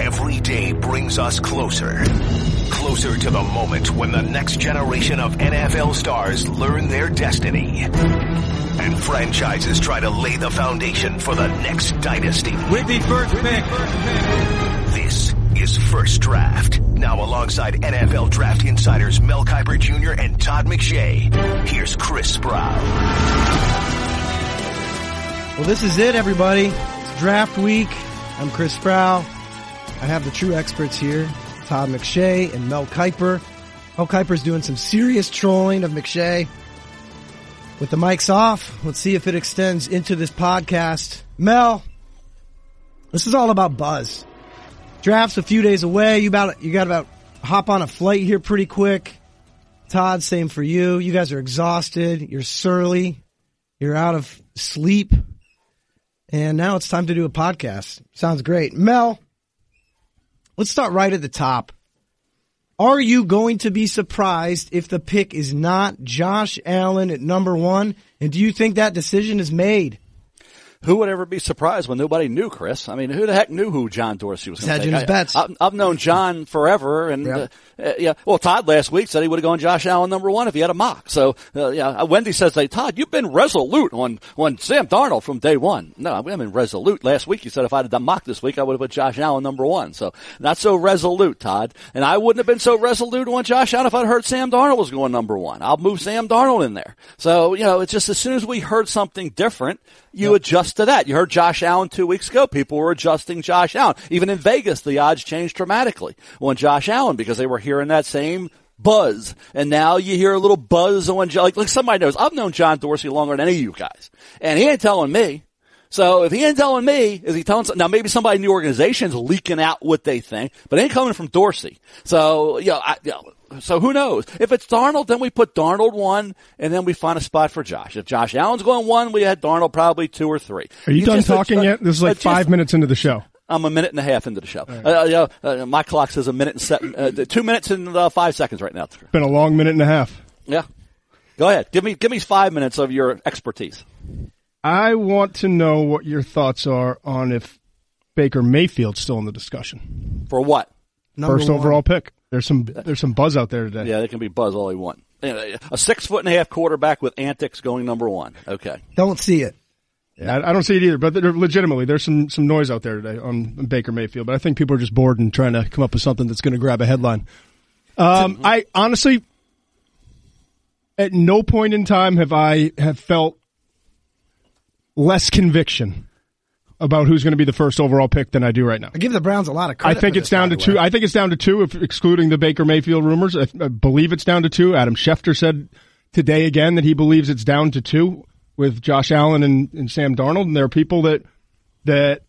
Every day brings us closer. Closer to the moment when the next generation of NFL stars learn their destiny. And franchises try to lay the foundation for the next dynasty. With the first pick. This is First Draft. Now alongside NFL draft insiders Mel Kiper Jr. and Todd McShay. Here's Chris Sproul. Well, this is it, everybody. It's draft week. I'm Chris Sproul. I have the true experts here, Todd McShay and Mel Kiper. Mel Kiper's doing some serious trolling of McShay. With the mics off, let's see if it extends into this podcast. Mel, this is all about buzz. Draft's a few days away. You about you got about hop on a flight here pretty quick. Todd, same for you. You guys are exhausted. You're surly. You're out of sleep. And now it's time to do a podcast. Sounds great. Mel, let's start right at the top. Are you going to be surprised if the pick is not Josh Allen at number one? And do you think that decision is made? Who would ever be surprised when nobody knew Chris? I mean, who the heck knew who John Dorsey was going to Hedging his bets. I, have known John forever, and Yep. uh, uh, yeah. Well, Todd last week said he would have gone Josh Allen number one if he had a mock. So uh, yeah, uh, Wendy says, "Hey, Todd, you've been resolute on on Sam Darnold from day one." No, I've been resolute. Last week you said if I had done mock this week, I would have put Josh Allen number one. So not so resolute, Todd. And I wouldn't have been so resolute on Josh Allen if I'd heard Sam Darnold was going number one. I'll move Sam Darnold in there. So you know, it's just as soon as we heard something different, you adjust to that. You heard Josh Allen two weeks ago. People were adjusting Josh Allen. Even in Vegas, the odds changed dramatically on Josh Allen because they were hearing that same buzz. And now you hear a little buzz on, like, like somebody knows, I've known John Dorsey longer than any of you guys. And he ain't telling me. So if he ain't telling me, is he telling, some- now maybe somebody in the organization's leaking out what they think, but it ain't coming from Dorsey. So, you know, I, you know, so who knows? If it's Darnold, then we put Darnold one, and then we find a spot for Josh. If Josh Allen's going one, we had Darnold probably two or three. Are you, done just- talking uh, yet? This is like uh, just- five minutes into the show. I'm a minute and a half into the show. Uh, you know, uh, my clock says a minute and seven, uh, two minutes and uh, five seconds right now. It's been a long minute and a half. Yeah. Go ahead. Give me, give me five minutes of your expertise. I want to know what your thoughts are on if Baker Mayfield's still in the discussion. For what? Number First one. overall pick. There's some there's some buzz out there today. Yeah, they can be buzz all they want. A six foot and a half quarterback with antics going number one. Okay. Don't see it. Yeah, I, I don't see it either, but legitimately, there's some some noise out there today on, on Baker Mayfield. But I think people are just bored and trying to come up with something that's going to grab a headline. Um, I honestly, at no point in time have I have felt less conviction about who's going to be the first overall pick than I do right now. I give the Browns a lot of credit. I think it's this, down to two. I think it's down to two, if excluding the Baker Mayfield rumors. I, I believe it's down to two. Adam Schefter said today again that he believes it's down to two with Josh Allen and, and Sam Darnold. And there are people that that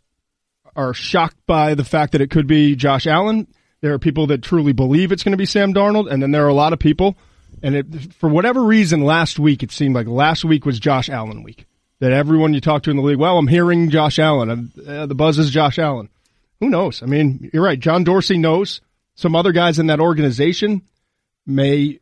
are shocked by the fact that it could be Josh Allen. There are people that truly believe it's going to be Sam Darnold, and then there are a lot of people. And it, for whatever reason, last week it seemed like last week was Josh Allen week. That everyone you talk to in the league, well, I'm hearing Josh Allen. Uh, the buzz is Josh Allen. Who knows? I mean, you're right. John Dorsey knows. Some other guys in that organization may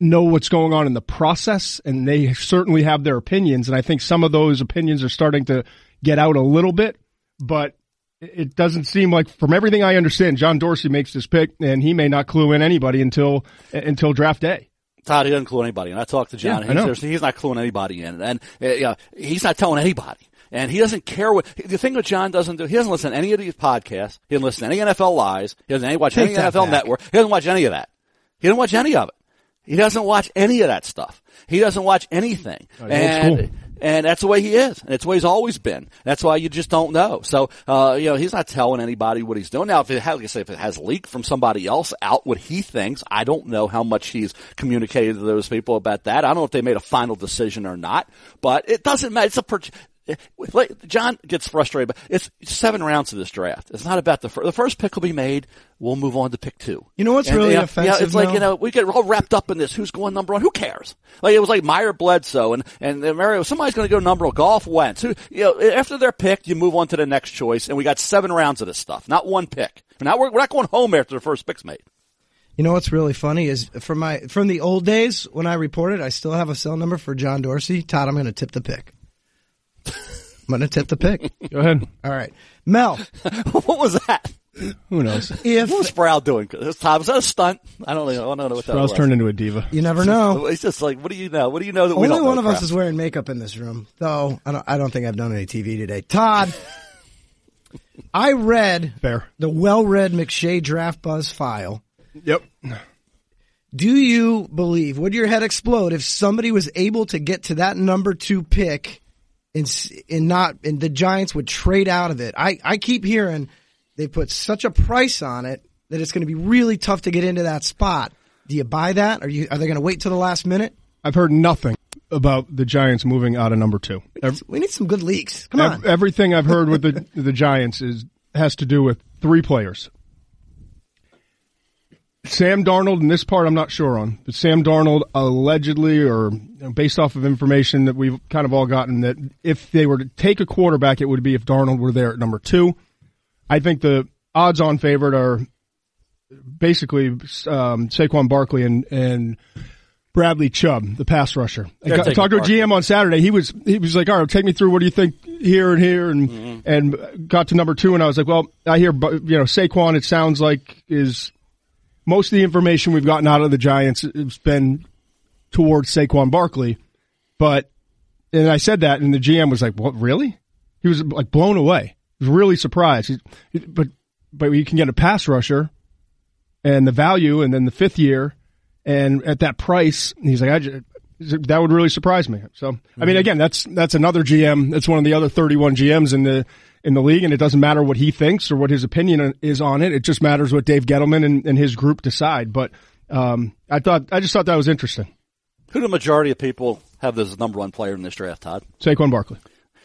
know what's going on in the process, and they certainly have their opinions. And I think some of those opinions are starting to get out a little bit. But it doesn't seem like, from everything I understand, John Dorsey makes this pick, and he may not clue in anybody until until draft day. Todd, he doesn't clue anybody. And I talked to John. Yeah, he's, he's not cluing anybody in. And, uh, know, he's not telling anybody. And he doesn't care what, the thing that John doesn't do, he doesn't listen to any of these podcasts. He doesn't listen to any NFL lies. He doesn't any, watch Take any NFL back. network. He doesn't watch any of that. He doesn't watch any of it. He doesn't watch any of that stuff. He doesn't watch anything. Oh, and. And that's the way he is. And it's the way he's always been. That's why you just don't know. So, uh, you know, he's not telling anybody what he's doing. Now, if it has, like I say, if it has leaked from somebody else out what he thinks, I don't know how much he's communicated to those people about that. I don't know if they made a final decision or not, but it doesn't matter. It's a, John gets frustrated, but it's seven rounds of this draft. It's not about the first. The first pick will be made. We'll move on to pick two. You know what's And, really yeah, offensive, Yeah, it's like you know we get all wrapped up in this. Who's going number one? Who cares? Like it was like Mirer Bledsoe and and Mario. Somebody's going to go number one. Goff Wentz. Who you know after they're picked, you move on to the next choice. And we got seven rounds of this stuff, not one pick. Now we're, we're not going home after the first pick's made. You know what's really funny is from my from the old days when I reported, I still have a cell number for John Dorsey. Todd, I'm going to tip the pick. I'm going to tip the pick. Go ahead. All right. Mel, what was that? Who knows? if What was Sproul doing? Was Todd, was that a stunt? I don't know. I don't know what that Sproul's was. turned into a diva. you never know. It's just like, what do you know? What do you know that we Only don't one know, of us is wearing makeup in this room, though. I don't. I don't think I've done any TV today. Todd, I read Fair. the well-read McShay Draft Buzz file. Yep. Do you believe? Would your head explode if somebody was able to get to that number two pick, and and not and the Giants would trade out of it? I I keep hearing they put such a price on it that it's going to be really tough to get into that spot. Do you buy that? Are you are they going to wait till the last minute? I've heard nothing about the Giants moving out of number two. We need some good leaks. Come on. everything I've heard with the the Giants is has to do with three players. Sam Darnold, and this part I'm not sure on, but Sam Darnold allegedly, or you know, based off of information that we've kind of all gotten, that if they were to take a quarterback, it would be if Darnold were there at number two. I think the odds on favorite are basically um, Saquon Barkley and and Bradley Chubb, the pass rusher. I, got, I talked to a GM on Saturday. He was he was like, "All right, take me through. What do you think here and here?" And and got to number two, and I was like, "Well, I hear you know Saquon. It sounds like is most of the information we've gotten out of the Giants has been towards Saquon Barkley, but." And I said that, and the GM was like, "What? Really?" He was like blown away. He was really surprised. He, but but you can get a pass rusher and the value, and then the fifth year, and at that price, he's like, I just, that would really surprise me. So, I mean, mm-hmm. again, that's that's another GM. That's one of the other 31 GMs in the in the league, and it doesn't matter what he thinks or what his opinion is on it. It just matters what Dave Gettleman and, and his group decide. But um, I thought I just thought that was interesting. Who do the majority of people have as the number one player in this draft, Todd? Saquon Barkley.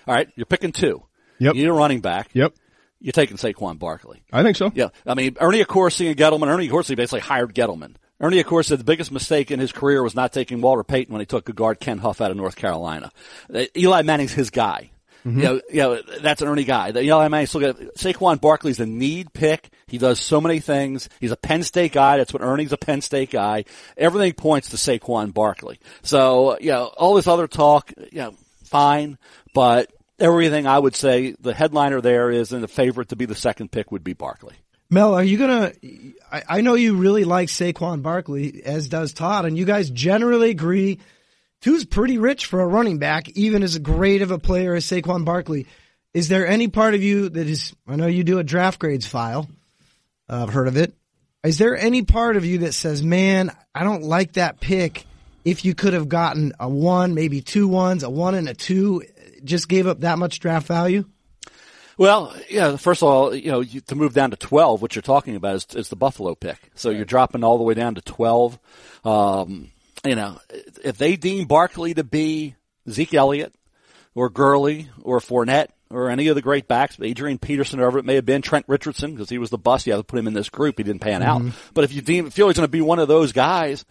All right, you're picking two. Yep. You need a running back. Yep, You're taking Saquon Barkley. I think so. Yeah, I mean Ernie Accorsi and Gettleman. Ernie Accorsi basically hired Gettleman. Ernie Accorsi, said the biggest mistake in his career was not taking Walter Payton when he took a guard Ken Huff out of North Carolina. Uh, Eli Manning's his guy. Mm-hmm. You know, you know, that's an Ernie guy. The Eli Manning's look at Saquon Barkley's a need pick. He does so many things. He's a Penn State guy. That's what Ernie's a Penn State guy. Everything points to Saquon Barkley. So, you know, all this other talk, you know, fine, but everything I would say the headliner there is and the favorite to be the second pick would be Barkley. Mel, are you gonna? I, I know you really like Saquon Barkley, as does Todd, and you guys generally agree. Two's pretty rich for a running back, even as great of a player as Saquon Barkley. Is there any part of you that is? I know you do a draft grades file. Uh, I've heard of it. Is there any part of you that says, "Man, I don't like that pick"? If you could have gotten a one, maybe two ones, a one and a two, just gave up that much draft value. Well, yeah. First of all, you know, you, to move down to twelve, what you're talking about is, is the Buffalo pick. So you're dropping all the way down to twelve. Um, you know, if they deem Barkley to be Zeke Elliott or Gurley or Fournette or any of the great backs, Adrian Peterson, or whoever it may have been, Trent Richardson, because he was the bust. You have to put him in this group. He didn't pan out. Mm-hmm. But if you deem, feel he's going to be one of those guys,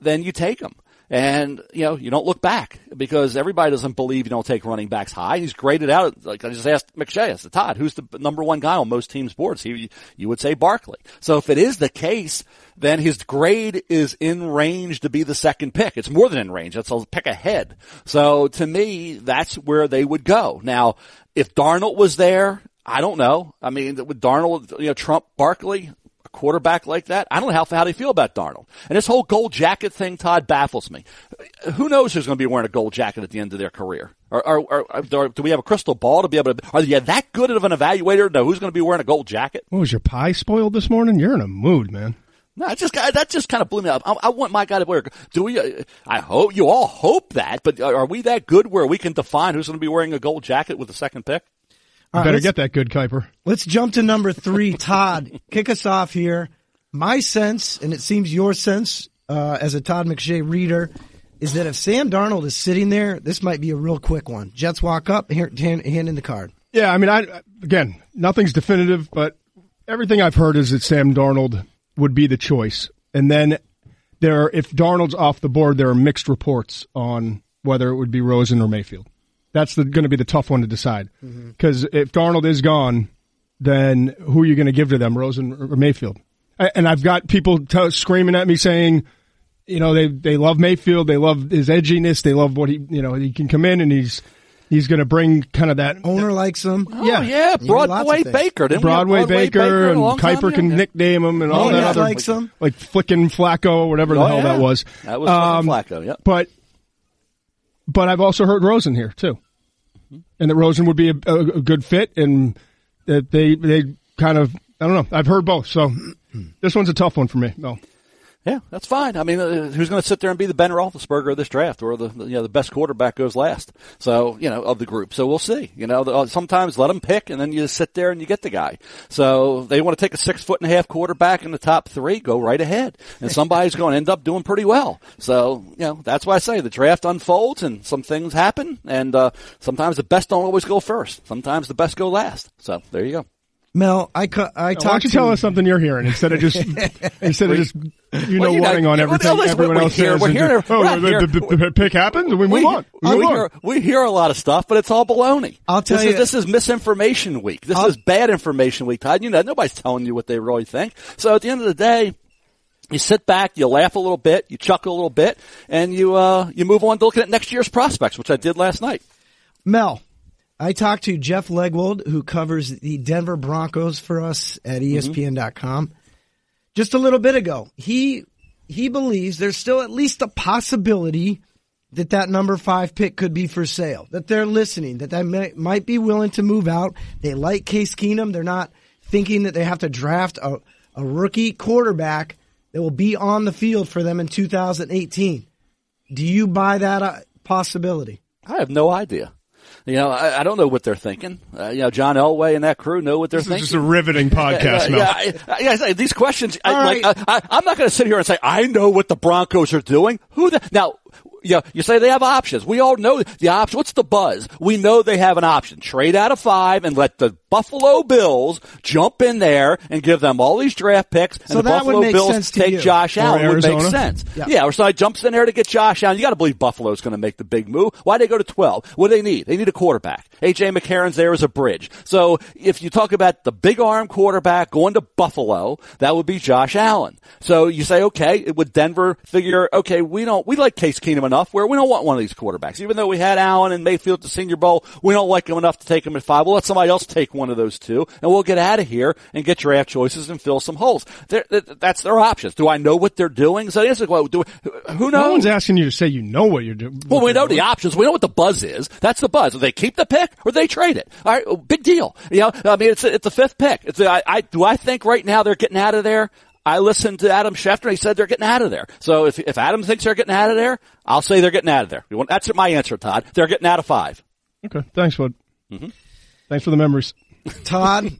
then you take him. And, you know, you don't look back because everybody doesn't believe you don't take running backs high. He's graded out, like I just asked McShay, I said, Todd, who's the number one guy on most teams' boards? He, you would say Barkley. So if it is the case, then his grade is in range to be the second pick. It's more than in range. That's a pick ahead. So to me, that's where they would go. Now, if Darnold was there, I don't know. I mean, with Darnold, you know, Trump Barkley? A quarterback like that. I don't know how, how they feel about Darnold. And this whole gold jacket thing, Todd, baffles me. Who knows who's going to be wearing a gold jacket at the end of their career? Or, or, or, or do we have a crystal ball to be able to, are you that good of an evaluator to know who's going to be wearing a gold jacket? What was your pie spoiled this morning? You're in a mood, man. No, it just that just kind of blew me up. I, I want my guy to wear. Do we? I hope you all hope that, but are we that good where we can define who's going to be wearing a gold jacket with the second pick? You better let's- get that good Kiper. Let's jump to number three. Todd, kick us off here. My sense, and it seems your sense uh, as a Todd McShay reader, is that if Sam Darnold is sitting there, this might be a real quick one. Jets walk up, hand, hand, hand in the card. Yeah, I mean, I again, nothing's definitive, but everything I've heard is that Sam Darnold would be the choice. And then there, are, if Darnold's off the board, there are mixed reports on whether it would be Rosen or Mayfield. That's going to be the tough one to decide. Because if Darnold is gone, then who are you going to give to them, Rosen or Mayfield? And I've got people t- screaming at me saying, you know, they they love Mayfield, they love his edginess, they love what he, you know, he can come in and he's He's going to bring kind of that Owner likes him. Oh, Yeah. yeah, You know, lots of Broadway. Baker. Didn't we Broadway, Baker, Baker and long time Kiper can Yeah. nickname him and all Oh, that yeah, other likes him. like flicking Flacco or whatever the Oh, hell yeah. that was. That was Um, Flacco, yeah. But but I've also heard Rosen here too, and that Rosen would be a, a, a good fit, and that they they kind of I don't know. I've heard both, so this one's a tough one for me. No, Yeah, that's fine. I mean, uh, who's going to sit there and be the Ben Roethlisberger of this draft, or the you know the best quarterback goes last? So you know of the group. So we'll see. You know, uh, sometimes let them pick, and then you just sit there and you get the guy. So they want to take a six foot and a half quarterback in the top three, go right ahead, and somebody's going to end up doing pretty well. So you know that's why I say the draft unfolds, and some things happen, and uh, sometimes the best don't always go first. Sometimes the best go last. So there you go. Mel, I cu- I why talked don't you to tell us something you're hearing instead of just instead of just you know Well, you know, on everything well, everyone else here- says. we're and here- just, we're oh, the, the, the, the pick happens and we move we, on. We we on. hear we hear a lot of stuff, but it's all baloney. I'll tell this you- Is, this is misinformation week. This I'll- is bad information week, Todd. You know, nobody's telling you what they really think. So at the end of the day, you sit back, you laugh a little bit, you chuckle a little bit, and you uh you move on to looking at next year's prospects, which I did last night. Mel, I talked to Jeff Legwold, who covers the Denver Broncos for us at ESPN.com, just a little bit ago. He he believes there's still at least a possibility that that number five pick could be for sale. That they're listening. That they may, might be willing to move out. They like Case Keenum. They're not thinking that they have to draft a, a rookie quarterback that will be on the field for them in 2018. Do you buy that uh, possibility? I have no idea. You know, I, I don't know what they're thinking. Uh, you know, John Elway and that crew know what they're This is thinking. just a riveting podcast, yeah, Mel. yeah, I, I, say these questions. I, like, right. I'm not going to sit here and say I know what the Broncos are doing. Who the now? Yeah, you say they have options. We all know the option. What's the buzz? We know they have an option. Trade out of five and let the Buffalo Bills jump in there and give them all these draft picks. And So the that would Buffalo make Bills sense to take you. Josh Or Allen would make sense. Yeah. Yeah. or somebody jumps in there to get Josh Allen. You got to believe Buffalo's going to make the big move. Why they go to 12? What do they need? They need a quarterback. AJ McCarron's there as a bridge. So if you talk about the big arm quarterback going to Buffalo, that would be Josh Allen. So you say, okay, would Denver figure, okay, we don't, we like Case Keenum enough where we don't want one of these quarterbacks. Even though we had Allen and Mayfield at the Senior Bowl, we don't like him enough to take him at five. We'll let somebody else take one of those two and we'll get out of here and get draft choices and fill some holes. They're, that's their options. Do I know what they're doing? So is, well, do, who knows? No one's asking you to say you know what you're doing. Well, we know the options. We know what the buzz is. That's the buzz. Do they keep the pick or they trade it? All right, big deal. You know, I mean, it's it's the fifth pick. It's I do I think right now they're getting out of there. I listened to Adam Schefter. He said they're getting out of there. So if if Adam thinks they're getting out of there, I'll say they're getting out of there. You want- That's my answer, Todd. They're getting out of five. Okay, thanks, Bud. Mm-hmm. Thanks for the memories. Todd,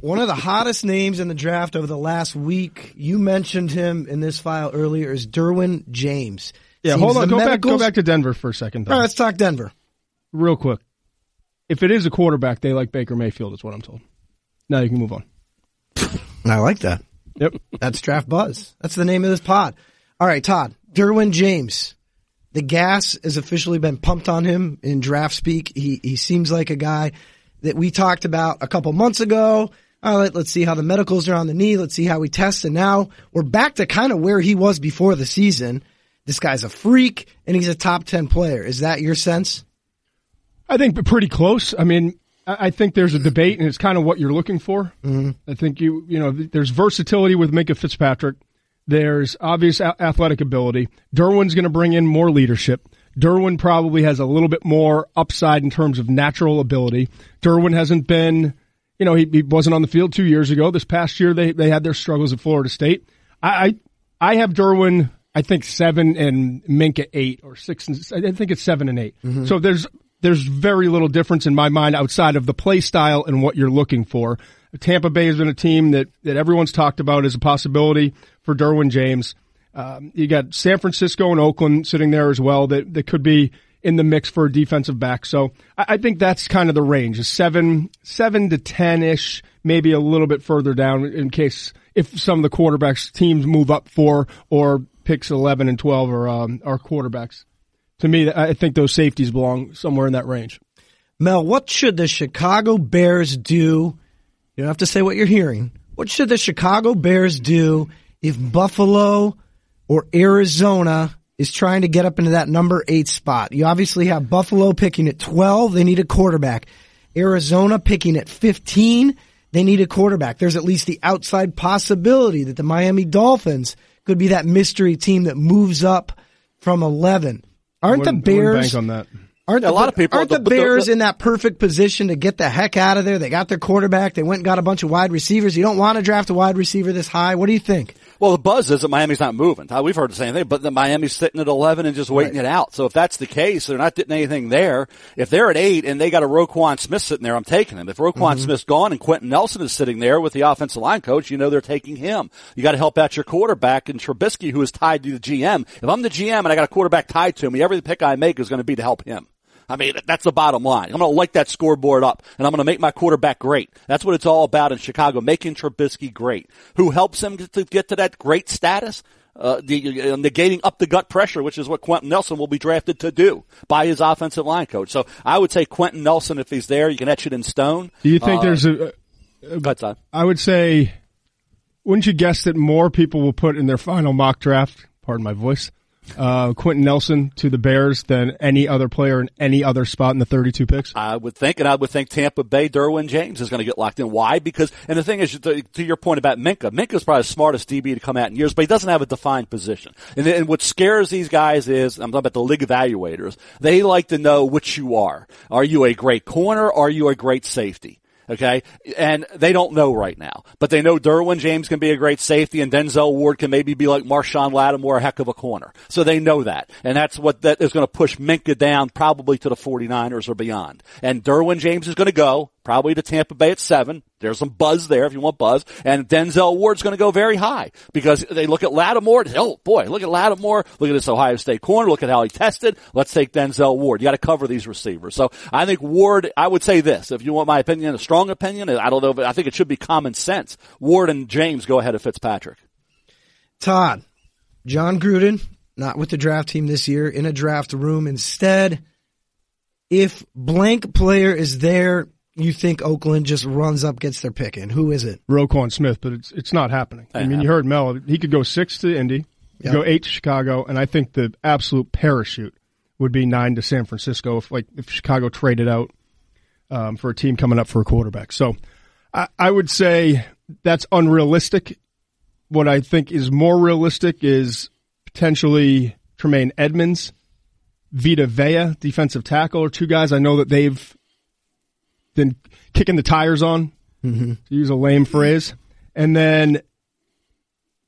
one of the hottest names in the draft over the last week. You mentioned him in this file earlier is Derwin James. Yeah, Seems hold on. the Go back. Go back to Denver for a second. Though. right, let's talk Denver. Real quick. If it is a quarterback, they like Baker Mayfield. Is what I'm told. Now you can move on. I like that. Yep. That's draft buzz. That's the name of this pod. All right, Todd. Derwin James. The gas has officially been pumped on him in draft speak. He he seems like a guy that we talked about a couple months ago. All right, let's see how the medicals are on the knee. Let's see how he tests. And now we're back to kind of where he was before the season. This guy's a freak and he's a top 10 player. Is that your sense? I think pretty close. I mean, I think there's a debate, and it's kind of what you're looking for. Mm-hmm. I think you, you know, there's versatility with Minkah Fitzpatrick. There's obvious a- athletic ability. Derwin's going to bring in more leadership. Derwin probably has a little bit more upside in terms of natural ability. Derwin hasn't been, you know, he, he wasn't on the field two years ago. This past year, they they had their struggles at Florida State. I I, I have Derwin. I think seven and Minkah eight or six. And, I think it's seven and 8 So there's there's very little difference in my mind outside of the play style and what you're looking for. Tampa Bay has been a team that, that everyone's talked about as a possibility for Derwin James. Um, you got San Francisco and Oakland sitting there as well that, that could be in the mix for a defensive back. So I, I think that's kind of the range, seven, seven to ten ish, maybe a little bit further down in case if some of the quarterbacks teams move up four or picks 11 and 12 are, um, are quarterbacks. To me, I think those safeties belong somewhere in that range. Mel, what should the Chicago Bears do? You don't have to say what you're hearing. What should the Chicago Bears do if Buffalo or Arizona is trying to get up into that number eight spot. You obviously have Buffalo picking at 12. They need a quarterback. Arizona picking at 15. They need a quarterback. There's at least the outside possibility that the Miami Dolphins could be that mystery team that moves up from 11. Aren't the Bears on that? Aren't Yeah, the, a lot of people- aren't the, the- the- Bears the- in that perfect position to get the heck out of there? They got their quarterback. They went and got a bunch of wide receivers. You don't want to draft a wide receiver this high. What do you think? Well, the buzz is that Miami's not moving. We've heard the same thing, but the Miami's sitting at 11 and just waiting it out. So if that's the case, they're not getting anything there. If they're at eight and they got a Roquan Smith sitting there, I'm taking him. If Roquan Mm-hmm. Smith's gone and Quenton Nelson is sitting there with the offensive line coach, you know they're taking him. You got to help out your quarterback and Trubisky, who is tied to the GM. If I'm the GM and I got a quarterback tied to me, every pick I make is going to be to help him. I mean, that's the bottom line. I'm going to light that scoreboard up and I'm going to make my quarterback great. That's what it's all about in Chicago, making Trubisky great. Who helps him to get to that great status? Uh, the, uh, negating up the gut pressure, which is what Quenton Nelson will be drafted to do by his offensive line coach. So I would say Quenton Nelson, if he's there, you can etch it in stone. Do you think there's a? Uh, I would say, wouldn't you guess that more people will put in their final mock draft? Pardon my voice. Uh, Quenton Nelson to the Bears than any other player in any other spot in the 32 picks. I would think, and I would think Tampa Bay, Derwin James is going to get locked in. Why? Because, and the thing is, to, your point about Minkah, Minkah's probably the smartest DB to come out in years, but he doesn't have a defined position. And, and what scares these guys is, I'm talking about the league evaluators, they like to know which you are. Are you a great corner? Or are you a great safety? Okay. And they don't know right now, but they know Derwin James can be a great safety and Denzel Ward can maybe be like Marshon Lattimore, a heck of a corner. So they know that. And that's what that is going to push Minkah down probably to the 49ers or beyond. And Derwin James is going to go probably to Tampa Bay at seven. There's some buzz there if you want buzz. And Denzel Ward's going to go very high because they look at Lattimore. Oh boy, look at Lattimore. Look at this Ohio State corner. Look at how he tested. Let's take Denzel Ward. You got to cover these receivers. So I think Ward, I would say this, if you want my opinion, a strong opinion, I don't know, but I think it should be common sense. Ward and James go ahead of Fitzpatrick. Todd, Jon Gruden, not with the draft team this year, in a draft room instead. If blank player is there, you think Oakland just runs up, gets their pick in. Who is it? Roquan Smith, but it's it's not happening. I mean, you heard Mel; he could go six to Indy, Yep. go eight to Chicago, and I think the absolute parachute would be nine to San Francisco if like if Chicago traded out um, for a team coming up for a quarterback. So I, I would say that's unrealistic. What I think is more realistic is potentially Tremaine Edmunds, Vita Vea, defensive tackle, are two guys I know that they've been kicking the tires on, to use a lame phrase. And then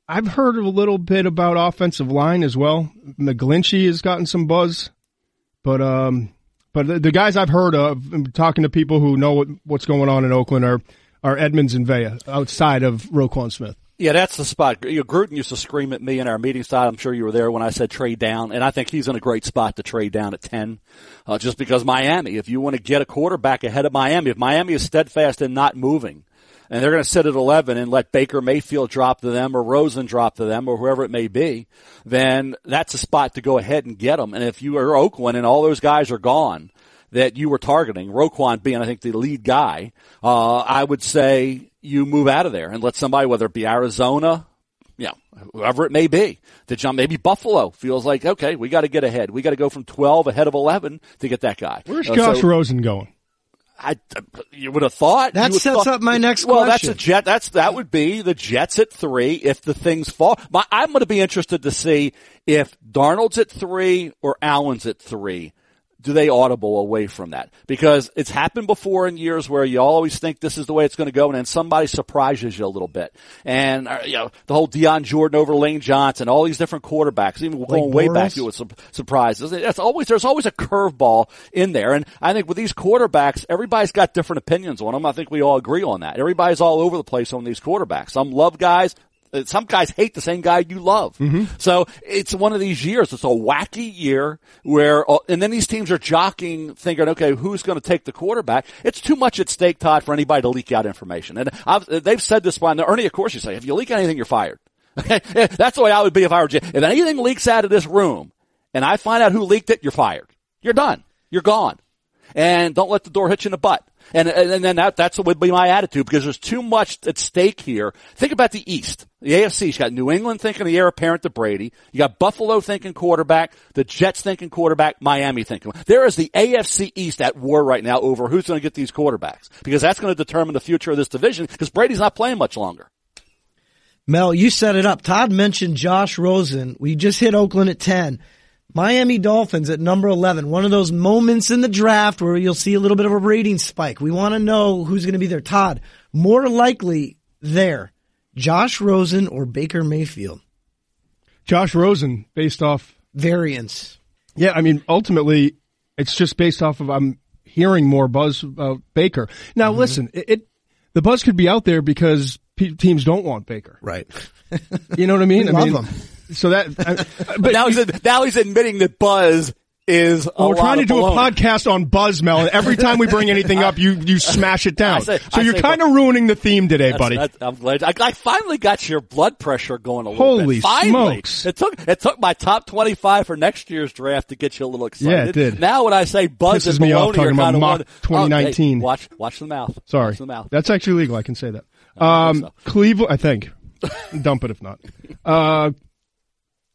I've heard a little bit about offensive line as well. McGlinchey has gotten some buzz, but um, but the, the guys I've heard of, talking to people who know what, what's going on in Oakland, are are Edmunds and Vea outside of Roquan Smith. Yeah, that's the spot. Gruden used to scream at me in our meeting side. I'm sure you were there when I said trade down, and I think he's in a great spot to trade down at 10. Uh, just because Miami, if you want to get a quarterback ahead of Miami, if Miami is steadfast in not moving, and they're going to sit at 11 and let Baker Mayfield drop to them or Rosen drop to them or whoever it may be, then that's a spot to go ahead and get them. And if you are Oakland and all those guys are gone, that you were targeting, Roquan being, I think, the lead guy, uh, I would say you move out of there and let somebody, whether it be Arizona, you know, whoever it may be, to jump, maybe Buffalo feels like, okay, we got to get ahead. We got to go from 12 ahead of 11 to get that guy. Where's Uh, Josh so- Rosen going? I, you would have thought That sets thought- up my next well, question. that's a jet. That's that would be the Jets at three if the things fall. My, I'm going to be interested to see if Darnold's at three or Allen's at three. Do they audible away from that? Because it's happened before in years where you always think this is the way it's going to go, and then somebody surprises you a little bit. And uh, you know the whole Dion Jordan over Lane Johnson, all these different quarterbacks, even going way back Bortles? to it, su- surprises. That's always there's always a curveball in there, and I think with these quarterbacks, everybody's got different opinions on them. I think we all agree on that. Everybody's all over the place on these quarterbacks. Some love guys. Some guys hate the same guy you love. So it's one of these years. It's a wacky year where, uh, and then these teams are jockeying, thinking, okay, who's going to take the quarterback? It's too much at stake, Todd, for anybody to leak out information. And I've, they've said this one. Ernie, of course, you say, if you leak anything, you're fired. That's the way I would be if I were. If anything leaks out of this room and I find out who leaked it, you're fired. You're done. You're gone. And don't let the door hit you in the butt. And, and, and then that, that's what would be my attitude because there's too much at stake here. Think about the East. The AFC's got New England thinking the heir apparent to Brady. You got Buffalo thinking quarterback, the Jets thinking quarterback, Miami thinking. There is the AFC East at war right now over who's going to get these quarterbacks because that's going to determine the future of this division because Brady's not playing much longer. Mel, you set it up. Todd mentioned Josh Rosen. We just hit Oakland at 10. Miami Dolphins at number 11. One of those moments in the draft where you'll see a little bit of a rating spike. We want to know who's going to be there. Todd, more likely there, Josh Rosen or Baker Mayfield? Josh Rosen, based off variance. Yeah, I mean, ultimately, it's just based off of I'm hearing more buzz about Baker. Now, mm-hmm. listen, it, it, the buzz could be out there because teams don't want Baker. Right. you know what I mean? I love mean, him. So that, I, but now he's now he's admitting that Buzz is well, we're trying to do baloney. a podcast on Buzzmel, and every time we bring anything up, you you smash it down. Say, so I you're kind of ruining the theme today, that's, buddy. That's, I'm glad. I, I, finally got your blood pressure going a little Holy bit. Finally. smokes! It took it took my top 25 for next year's draft to get you a little excited. Yeah, it did. Now when I say Buzz Pisses and me baloney talking about mock one, 2019. Oh, hey, watch watch the mouth. Sorry, watch the mouth. That's actually legal. I can say that. Um, so. Cleveland, I think. Dump it if not. Uh,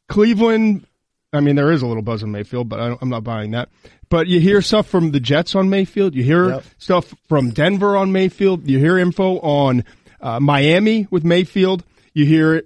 Cleveland. I mean, there is a little buzz on Mayfield, but I am not buying that. But you hear stuff from the Jets on Mayfield. You hear Yep. stuff from Denver on Mayfield. You hear info on uh, Miami with Mayfield. You hear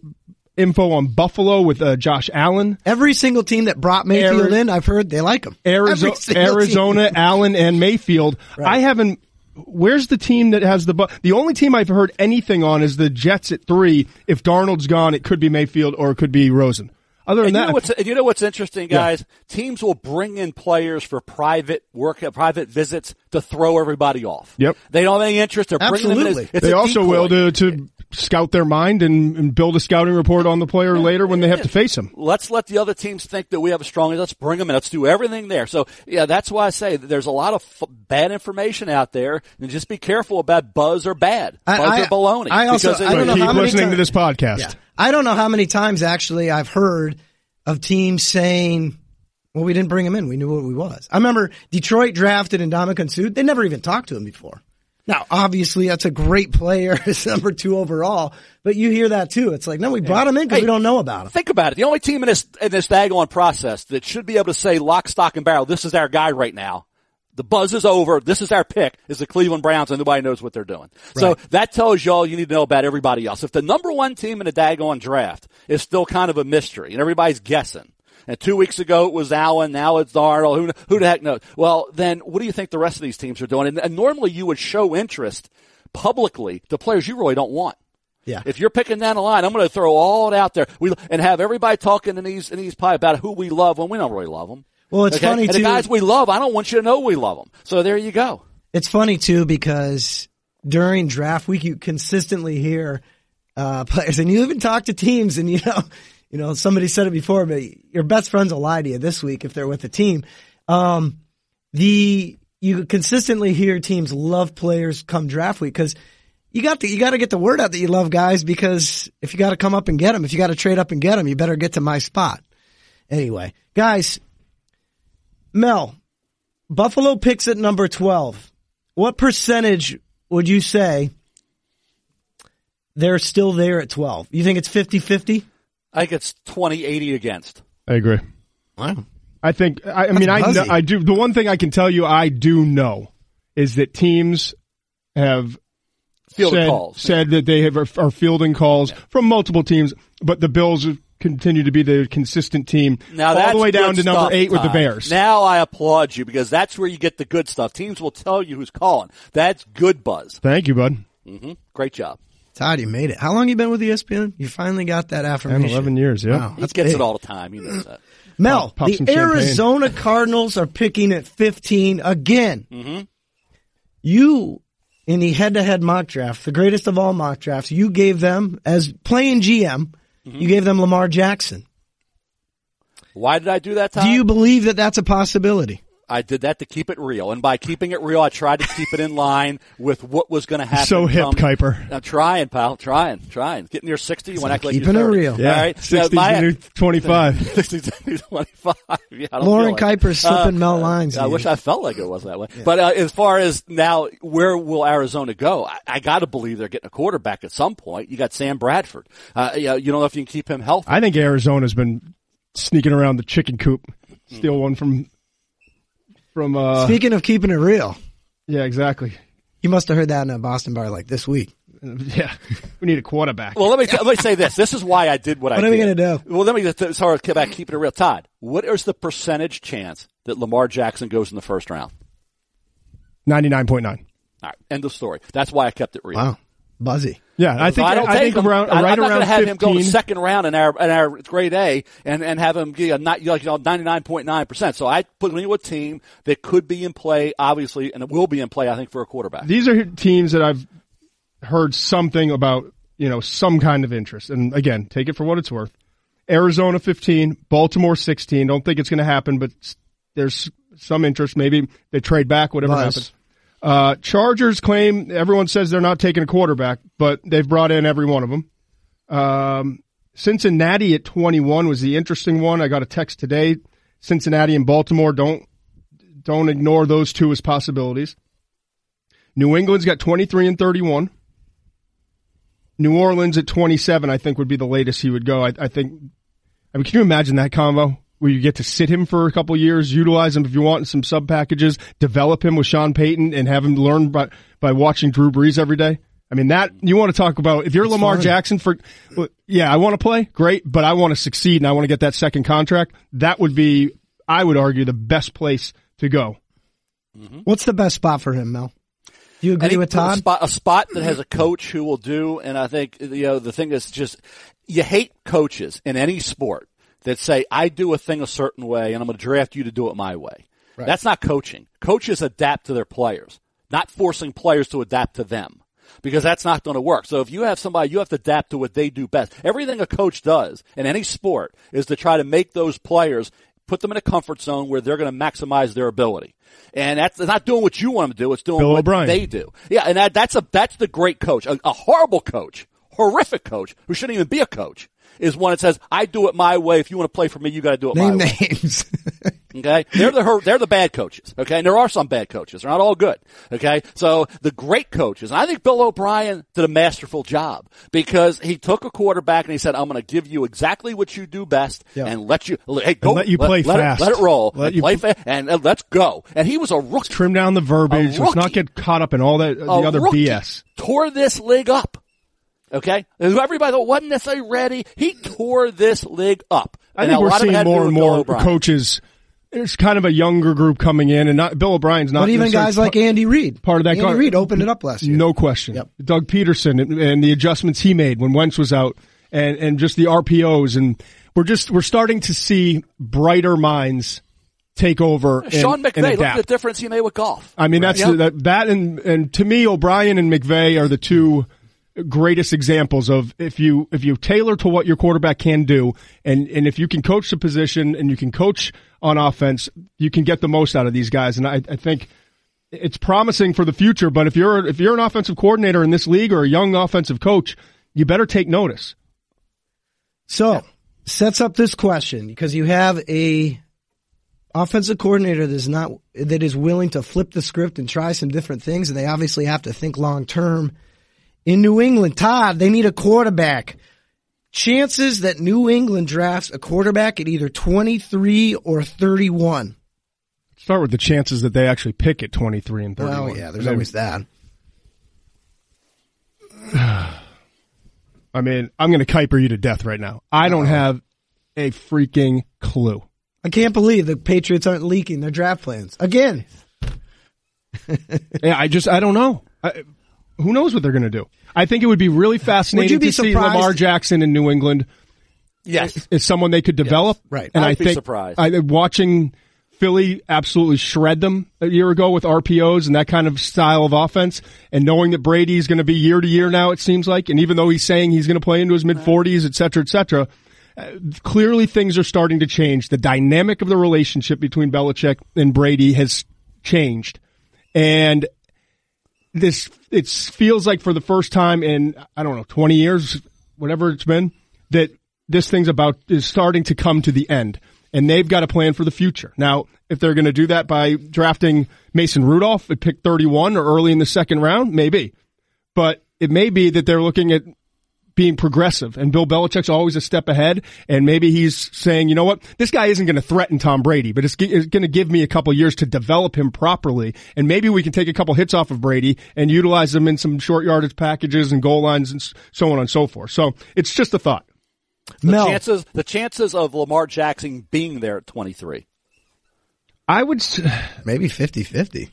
info on Buffalo with uh, Josh Allen. Every single team that brought Mayfield Ari- in, I've heard they like him. Arizona, Arizona. Allen, and Mayfield. Right. I haven't. Where's the team that has the bu- the only team I've heard anything on is the Jets at three. If Darnold's gone, it could be Mayfield or it could be Rosen. Other than And you that, know what's and you know what's interesting, Yeah. guys? Teams will bring in players for private work, uh, private visits to throw everybody off. Yep. They don't have any interest. They're bringing them in. Absolutely. As, they also decoy. will to, to scout their mind and, and build a scouting report on the player later when they have to face him. let's let the other teams think that we have a strong. Let's bring them in. Let's do everything there. So yeah, that's why I say that there's a lot of f- bad information out there, and just be careful about buzz or bad, I- buzz I- or baloney. I also- because I don't know keep how many listening to this podcast. Yeah. I don't know how many times actually I've heard of teams saying, well, we didn't bring him in. We knew what we was. I remember Detroit drafted Ndamukong Suh. They never even talked to him before. Now, obviously, that's a great player. It's number two overall, but you hear that too. It's like, no, we brought him in because Hey, we don't know about him. Think about it. The only team in this in this daggone process that should be able to say lock, stock, and barrel, this is our guy right now. The buzz is over. This is our pick. Is the Cleveland Browns, and nobody knows what they're doing. So that tells you all you need to know about everybody else. If the number one team in the daggone draft is still kind of a mystery, and everybody's guessing. And two weeks ago it was Allen, now it's Darnold. Who, who the heck knows? Well, then what do you think the rest of these teams are doing? And, and normally you would show interest publicly to players you really don't want. Yeah. If you're picking down the line, I'm going to throw all it out there. We and have everybody talking in these in these pie about who we love when we don't really love them. Well, it's funny, and too- The guys we love, I don't want you to know we love them. So there you go. It's funny too because during draft week you consistently hear uh, players, and you even talk to teams, and you know, you know, somebody said it before, but your best friends will lie to you this week if they're with the team. Um, the you consistently hear teams love players come draft week because you got to you got to get the word out that you love guys because if you got to come up and get them, if you got to trade up and get them, you better get to my spot. Anyway, guys, Mel, Buffalo picks at number 12. What percentage would you say they're still there at 12? You think it's 50-50? I think it's 20-80 against. I agree. Wow. I think. I, I mean, I know, I do. The one thing I can tell you, I do know, is that teams have Fielded said, calls. said that they have are fielding calls from multiple teams, but the Bills have continue to be the consistent team Now all the way down to number stuff, eight with the Bears. Now I applaud you because that's where you get the good stuff. Teams will tell you who's calling. That's good buzz. Thank you, bud. Mm-hmm. Great job. Todd, you made it. How long you been with ESPN? You finally got that 10, affirmation. 11 years, yeah. Wow, He that's gets big. it all the time. He knows that. Mel, Pop- pop the. Arizona Cardinals are picking at 15 again. Mm-hmm. You, in the head-to-head mock draft, the greatest of all mock drafts, you gave them, as playing GM, Mm-hmm. you gave them Lamar Jackson. Why did I do that, Todd? Do you believe that that's a possibility? I did that to keep it real, and by keeping it real, I tried to keep it in line with what was going to happen. So hip, come- Kiper. I'm trying, pal. Trying, trying. Getting near 60, you want to act like keeping you're it real. Yeah, right. 60's So new 25. 60 to 25. Yeah, I don't Lauren feel like it. Kiper's slipping Mel lines I here. wish I felt like it was that way. But uh, as far as now, where will Arizona go? I, I got to believe they're getting a quarterback at some point. You got Sam Bradford. Uh, you, know, you don't know if you can keep him healthy. I think Arizona's been sneaking around the chicken coop, steal one from from. uh Speaking of keeping it real, Yeah, exactly. you must have heard that in a Boston bar like this week. Yeah, we need a quarterback. Well, let me let me say this. This is why I did what, I did. What did. are we gonna do? Well, let me just sorry, get back, keeping it real. Todd, what is the percentage chance that Lamar Jackson goes in the first round? Ninety nine point nine. All right, end of story. That's why I kept it real. Wow, buzzy. Yeah, I think I don't I take think him, around I- right I'm not around gonna have him go in second round in our in our grade A and and have him get a not like you know ninety nine point nine percent. So I put him into a team that could be in play, obviously, and it will be in play. I think for a quarterback. These are teams that I've heard something about. You know, some kind of interest. And again, take it for what it's worth. Arizona fifteen, Baltimore sixteen. Don't think it's going to happen, but there's some interest. Maybe they trade back, whatever Buzz. happens. Uh, Chargers claim everyone says they're not taking a quarterback, but they've brought in every one of them. Um, Cincinnati at 21 was the interesting one. I got a text today. Cincinnati and Baltimore don't don't ignore those two as possibilities. New England's got 23 and 31. New Orleans at 27, I think would be the latest he would go. I, I think. I mean, can you imagine that combo where you get to sit him for a couple years, utilize him if you want in some sub packages, develop him with Sean Payton, and have him learn by by watching Drew Brees every day? I mean, that you want to talk about if you're Lamar fun. Jackson for, yeah, I want to play, great, but I want to succeed and I want to get that second contract. That would be, I would argue, the best place to go. Mm-hmm. What's the best spot for him, Mel? Do you agree Any- with A spot, a spot that has a coach who will do, and I think you know the thing is just you hate coaches in any sport that say I do a thing a certain way and I'm going to draft you to do it my way. That's not coaching. Coaches adapt to their players, not forcing players to adapt to them. Because that's not going to work. So if you have somebody, you have to adapt to what they do best. Everything a coach does in any sport is to try to make those players put them in a comfort zone where they're going to maximize their ability. And that's not doing what you want them to do. It's doing Bill what O'Brien. they do. Yeah, and that, that's a that's the great coach. A, a horrible coach, horrific coach who shouldn't even be a coach is one that says, "I do it my way. If you want to play for me, you got to do it Name my way." names. Okay, they're the her- they're the bad coaches. Okay, and there are some bad coaches. They're not all good. Okay, so the great coaches, and I think Bill O'Brien did a masterful job because he took a quarterback and he said, "I'm going to give you exactly what you do best Yeah. and let you hey go let you play let, fast. It, let it roll, Let and you play pl- fast, and uh, let's go." And he was a rookie. Trim down the verbiage. Let's not get caught up in all that the a other rookie BS. Tore this league up. Okay, everybody that wasn't necessarily ready, he tore this league up. I think a we're lot seeing had to do more and more coaches. There's kind of a younger group coming in, and not Bill O'Brien's not. but even guys like Andy Reid. part of that Andy car- Reid opened it up last year. No question. Yep. Doug Pederson and, and the adjustments he made when Wentz was out, and and just the RPOs, and we're just we're starting to see brighter minds take over. And, Sean and McVay, look at the difference he made with Goff. I mean, that's Yep. that, that and and to me, O'Brien and McVay are the two greatest examples of if you if you tailor to what your quarterback can do, and and if you can coach the position and you can coach on offense, you can get the most out of these guys. And I, I think it's promising for the future. But if you're if you're an offensive coordinator in this league or a young offensive coach, you better take notice. So sets up this question because you have a offensive coordinator that is not that is willing to flip the script and try some different things, and they obviously have to think long term. In New England, Todd, they need a quarterback. Chances that New England drafts a quarterback at either twenty three or thirty one. Start with the chances that they actually pick at twenty three and thirty one. Well, yeah, there's always that. I mean, I'm going to Kiper you to death right now. I don't have a freaking clue. I can't believe the Patriots aren't leaking their draft plans again. Yeah, I just I don't know. I, who knows what they're going to do? I think it would be really fascinating be to see Lamar Jackson in New England Yes. as someone they could develop. right. And I'd I think surprised. I, watching Philly absolutely shred them a year ago with RPOs and that kind of style of offense, and knowing that Brady is going to be year to year now, it seems like, and even though he's saying he's going to play into his mid forties, et cetera, et cetera, uh, clearly things are starting to change. The dynamic of the relationship between Belichick and Brady has changed. And this, it feels like for the first time in, I don't know, 20 years, whatever it's been, that this thing's about, is starting to come to the end. And they've got a plan for the future. Now, if they're going to do that by drafting Mason Rudolph at pick 31 or early in the second round, maybe. But it may be that they're looking at being progressive and Bill Belichick's always a step ahead and maybe he's saying, you know what, this guy isn't going to threaten Tom Brady, but it's, it's going to give me a couple years to develop him properly and maybe we can take a couple hits off of Brady and utilize him in some short yardage packages and goal lines and so on and so forth. So it's just a thought. The Mel. chances, the chances of Lamar Jackson being there at 23. I would maybe 50-50.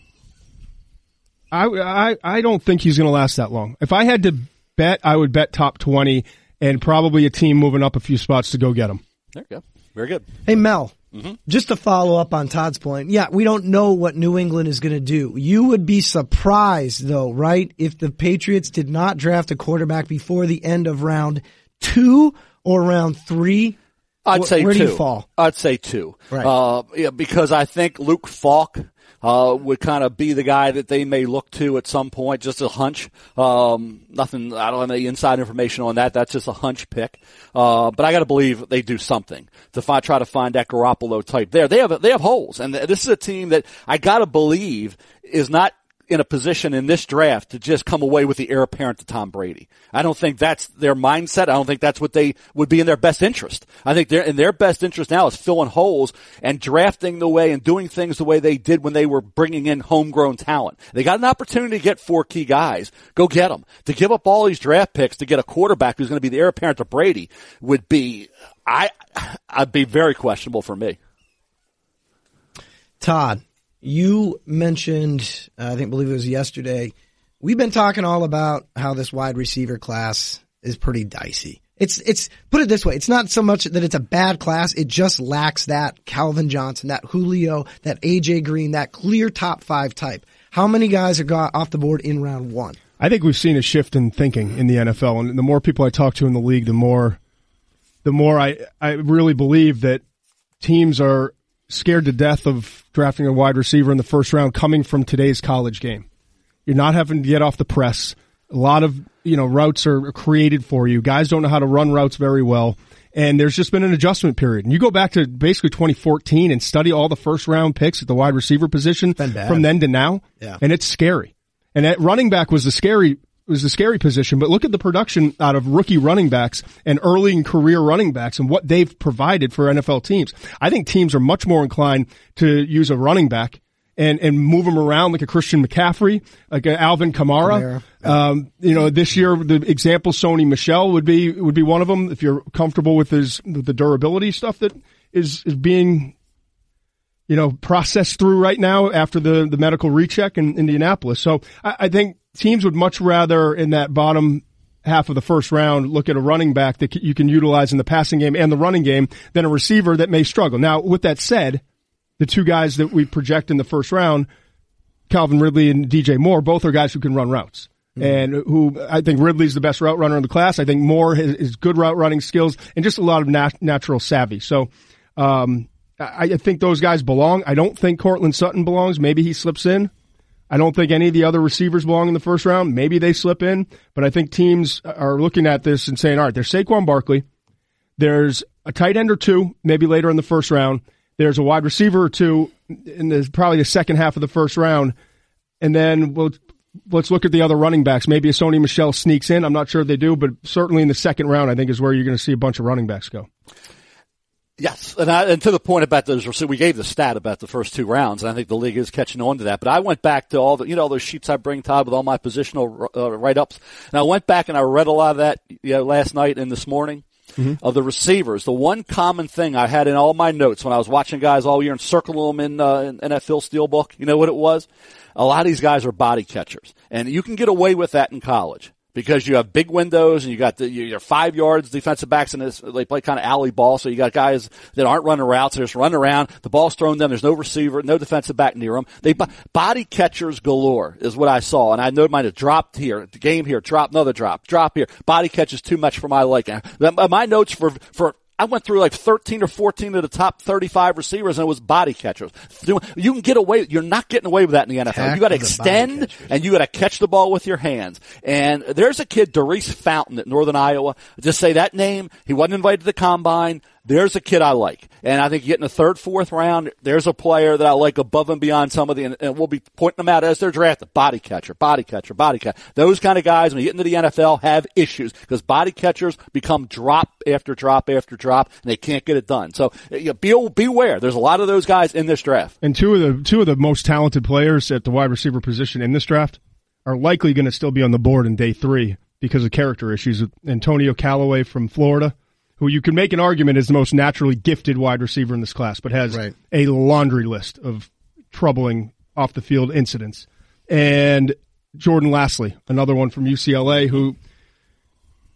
I, I, I don't think he's going to last that long. If I had to bet, I would bet top 20 and probably a team moving up a few spots to go get him. There you go. Very good. Hey, Mel, mm-hmm. just to follow up on Todd's point. Yeah, we don't know what New England is going to do. You would be surprised though, right? If the Patriots did not draft a quarterback before the end of round two or round three. I'd say where two. do you fall? I'd say two. Right. Uh, yeah, because I think Luke Falk uh, would kind of be the guy that they may look to at some point, just a hunch. Um, nothing, I don't have any inside information on that. That's just a hunch pick. Uh, but I gotta believe they do something to find, try to find that Garoppolo type there. They have, they have holes. And this is a team that I gotta believe is not in a position in this draft to just come away with the heir apparent to Tom Brady. I don't think that's their mindset. I don't think that's what they would be in their best interest. I think they're in their best interest now is filling holes and drafting the way and doing things the way they did when they were bringing in homegrown talent. They got an opportunity to get four key guys. Go get them. To give up all these draft picks to get a quarterback who's going to be the heir apparent to Brady would be, I, I'd be very questionable for me. Todd, you mentioned, uh, I think, believe it was yesterday. We've been talking all about how this wide receiver class is pretty dicey. It's, it's, put it this way. It's not so much that it's a bad class. It just lacks that Calvin Johnson, that Julio, that AJ Green, that clear top five type. How many guys are got off the board in round one? I think we've seen a shift in thinking in the NFL. And the more people I talk to in the league, the more, the more I, I really believe that teams are scared to death of drafting a wide receiver in the first round coming from today's college game. You're not having to get off the press. A lot of, you know, routes are created for you. Guys don't know how to run routes very well. And there's just been an adjustment period. And you go back to basically 2014 and study all the first round picks at the wide receiver position from then to now. Yeah. And it's scary. And that running back was the scary was a scary position, but look at the production out of rookie running backs and early in career running backs and what they've provided for NFL teams. I think teams are much more inclined to use a running back and, and move them around like a Christian McCaffrey, like an Alvin Kamara. Um, you know, this year the example Sony Michel would be would be one of them. If you're comfortable with his with the durability stuff that is is being you know processed through right now after the the medical recheck in Indianapolis. So I, I think teams would much rather in that bottom half of the first round look at a running back that you can utilize in the passing game and the running game than a receiver that may struggle. Now, with that said, the two guys that we project in the first round, Calvin Ridley and DJ Moore, both are guys who can run routes. Mm-hmm. And who I think Ridley's the best route runner in the class. I think Moore has, has good route running skills and just a lot of nat- natural savvy. So, um, I, I think those guys belong. I don't think Courtland Sutton belongs. Maybe he slips in. I don't think any of the other receivers belong in the first round. Maybe they slip in, but I think teams are looking at this and saying, all right, there's Saquon Barkley. There's a tight end or two, maybe later in the first round. There's a wide receiver or two in the, probably the second half of the first round. And then we'll, let's look at the other running backs. Maybe a Sony Michel sneaks in. I'm not sure if they do, but certainly in the second round, I think is where you're going to see a bunch of running backs go. Yes, and, I, and to the point about those, so we gave the stat about the first two rounds, and I think the league is catching on to that. But I went back to all the, you know, those sheets I bring Todd with all my positional uh, write-ups, and I went back and I read a lot of that you know, last night and this morning. Mm-hmm. Of the receivers, the one common thing I had in all my notes when I was watching guys all year and circling them in, uh, in NFL Steelbook, you know what it was? A lot of these guys are body catchers, and you can get away with that in college because you have big windows and you got the, you're five yards defensive backs and they play kind of alley ball. So you got guys that aren't running routes. They're just running around. The ball's thrown them. There's no receiver, no defensive back near them. They body catchers galore is what I saw. And I know mine have dropped here, game here, drop, another drop, drop here. Body catches too much for my liking. My notes for, for I went through like 13 or 14 of the top 35 receivers and it was body catchers. You can get away, you're not getting away with that in the NFL. Heck you gotta extend and you gotta catch the ball with your hands. And there's a kid, Daurice Fountain at Northern Iowa. Just say that name. He wasn't invited to the combine. There's a kid I like. And I think getting a third, fourth round, there's a player that I like above and beyond some of the, and we'll be pointing them out as they're drafted. Body catcher, body catcher, body catcher. Those kind of guys, when you get into the NFL, have issues because body catchers become drop after drop after drop and they can't get it done. So uh, you know, be, beware. There's a lot of those guys in this draft. And two of the two of the most talented players at the wide receiver position in this draft are likely going to still be on the board in day three because of character issues. Antonio Callaway from Florida, who you can make an argument is the most naturally gifted wide receiver in this class, but has Right. a laundry list of troubling off the field incidents. And Jordan Lasley, another one from UCLA, who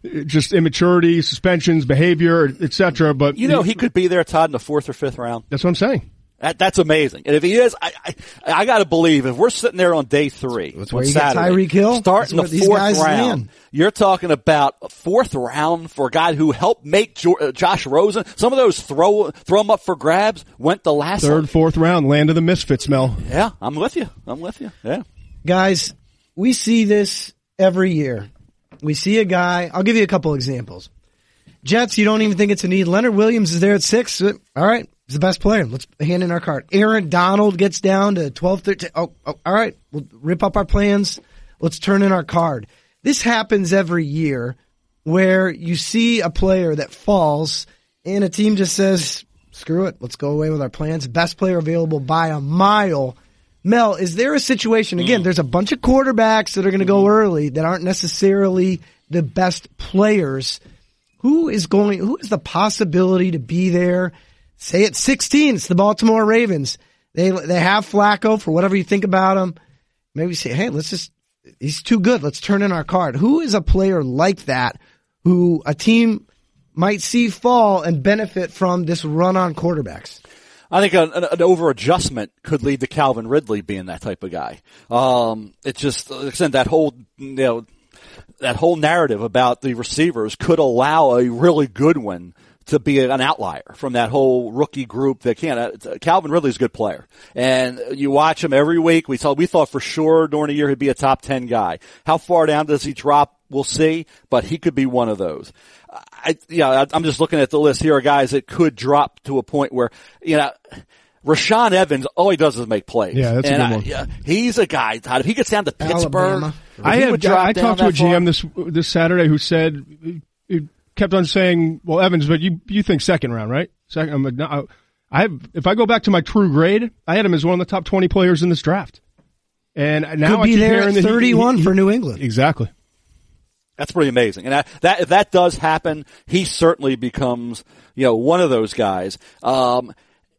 uh, just immaturity, suspensions, behavior, etc. But You know, he could be there, Todd, in the fourth or fifth round. that's what I'm saying. That, that's amazing. And if he is, I, I, I got to believe if we're sitting there on day three, That's on where you get Saturday, Tyreek Hill. starting That's the where fourth round, land. you're talking about a fourth round for a guy who helped make jo- uh, Josh Rosen. Some of those throw throw them up for grabs went the last Third, fourth round, land of the misfits, Mel. Yeah, I'm with you. I'm with you. Yeah. Guys, we see this every year. We see a guy, I'll give you a couple examples. Jets, you don't even think it's a need. Leonard Williams is there at six. All right. He's the best player. Let's hand in our card. Aaron Donald gets down to 12, 13. Oh, oh, all right. We'll rip up our plans. Let's turn in our card. This happens every year where you see a player that falls and a team just says, screw it. Let's go away with our plans. Best player available by a mile. Mel, is there a situation, again, there's a bunch of quarterbacks that are going to go early that aren't necessarily the best players. Who is going, who has the possibility to be there? Say at 16, it's the Baltimore Ravens. They, they have Flacco for whatever you think about him. Maybe say, hey, let's just, he's too good. Let's turn in our card. Who is a player like that who a team might see fall and benefit from this run on quarterbacks? I think an, an, over adjustment could lead to Calvin Ridley being that type of guy. Um, it just, that whole, you know, that whole narrative about the receivers could allow a really good one to be an outlier from that whole rookie group that can't. Uh, Calvin Ridley's a good player, and you watch him every week. We thought we thought for sure during the year he'd be a top ten guy. How far down does he drop? We'll see, but he could be one of those. I, yeah, I'm just looking at the list here of guys that could drop to a point where, you know, Rashaan Evans, all he does is make plays. Yeah, that's a good I- one. yeah, he's a guy, Todd. If he gets down to Pittsburgh, I he had I talked to a that far- GM this this Saturday who said he kept on saying, "Well, Evans, but you you think second round, right? Second, I'm like, no, I have if I go back to my true grade, I had him as one of the top 20 players in this draft, and now Could I be there hearing at that he- 31 he- for New England. exactly. That's pretty amazing. And that, that, if that does happen, he certainly becomes, you know, one of those guys. Um,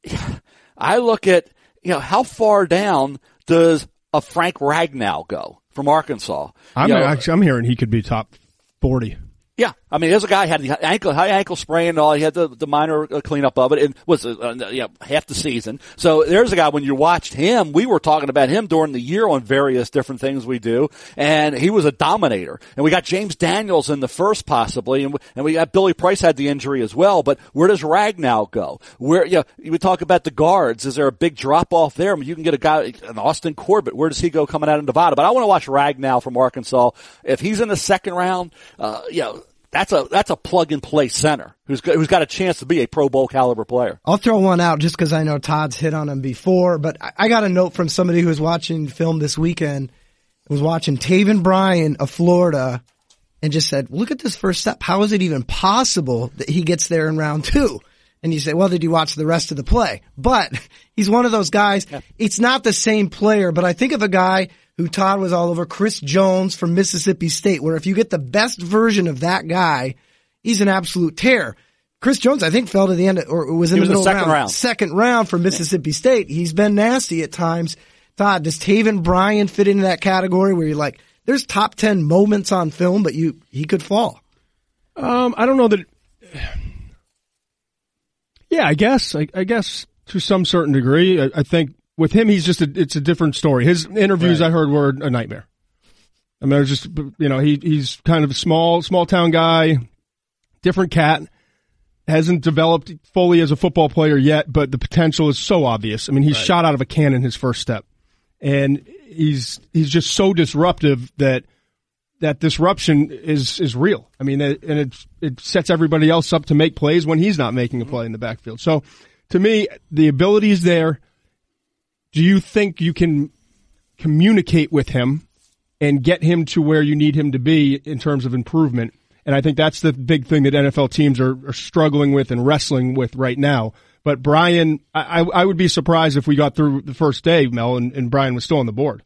I look at, you know, how far down does a Frank Ragnow go from Arkansas? I'm You know, actually I'm hearing he could be top 40. Yeah, I mean, there's a guy had the ankle, high ankle sprain and all. He had the, the minor uh, cleanup of it. It was, uh, uh, yeah, half the season. So there's a guy, when you watched him, we were talking about him during the year on various different things we do. And he was a dominator. And we got James Daniels in the first possibly. And, we- and we got Billy Price had the injury as well. But where does Ragnow go? Where, you know, you talk about the guards. Is there a big drop off there? I mean, you can get a guy, an Austin Corbett. Where does he go coming out of Nevada? But I want to watch Ragnow from Arkansas. If he's in the second round, uh, you know, that's a that's a plug and play center who's got, who's got a chance to be a Pro Bowl caliber player. I'll throw one out just because I know Todd's hit on him before, but I- I got a note from somebody who was watching film this weekend, was watching Taven Bryan of Florida, and just said, look at this first step. How is it even possible that he gets there in round two? And you say, well, did you watch the rest of the play? But he's one of those guys. It's not the same player, but I think of a guy who Todd was all over, Chris Jones from Mississippi State, where if you get the best version of that guy, he's an absolute tear. Chris Jones, I think, fell to the end, of, or was in He the was in the middle second round, round. second round for Mississippi State. He's been nasty at times. Todd, does Taven Bryan fit into that category where you're like, there's top ten moments on film, but you he could fall. Um, I don't know that. Yeah, I guess. I, I guess to some certain degree. I, I think with him, he's just a, it's a different story. His interviews I heard were a nightmare. I mean, it's just you know he he's kind of a small small town guy, different cat. hasn't developed fully as a football player yet, but the potential is so obvious. I mean, he's shot out of a cannon his first step, and he's he's just so disruptive that that disruption is is real. I mean, and it it sets everybody else up to make plays when he's not making a play mm-hmm. in the backfield. So, to me, the ability is there. Do you think you can communicate with him and get him to where you need him to be in terms of improvement? And I think that's the big thing that NFL teams are, are struggling with and wrestling with right now. But Bryan, I, I would be surprised if we got through the first day, Mel, and, and Bryan was still on the board.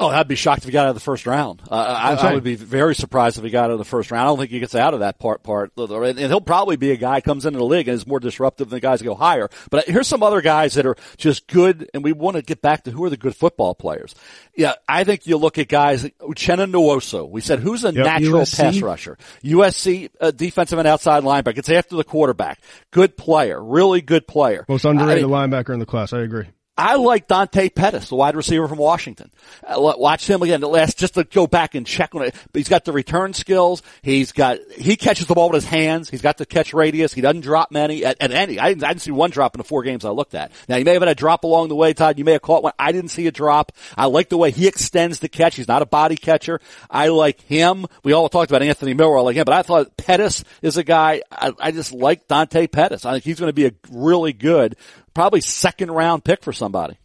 Oh, I'd be shocked if he got out of the first round. Uh, I, I, would be very surprised if he got out of the first round. I don't think he gets out of that part. Part, and he'll probably be a guy comes into the league and is more disruptive than the guys that go higher. But here's some other guys that are just good, and we want to get back to who are the good football players. Yeah, I think you look at guys Uchenna Nwosu. We said who's a yep. natural USC. pass rusher. USC uh, defensive and outside linebacker. It's after the quarterback. Good player, really good player. Most underrated I mean, linebacker in the class. I agree. I like Dante Pettis, the wide receiver from Washington. Uh, watch him again. Last, just to go back and check on it. He's got the return skills. He's got, he catches the ball with his hands. He's got the catch radius. He doesn't drop many at, at any. I didn't, I didn't see one drop in the four games I looked at. Now, you may have had a drop along the way, Todd. You may have caught one. I didn't see a drop. I like the way he extends the catch. He's not a body catcher. I like him. We all talked about Anthony Miller. Like him, but I thought Pettis is a guy. I, I just like Dante Pettis. I think he's going to be a really good, probably second round pick for somebody.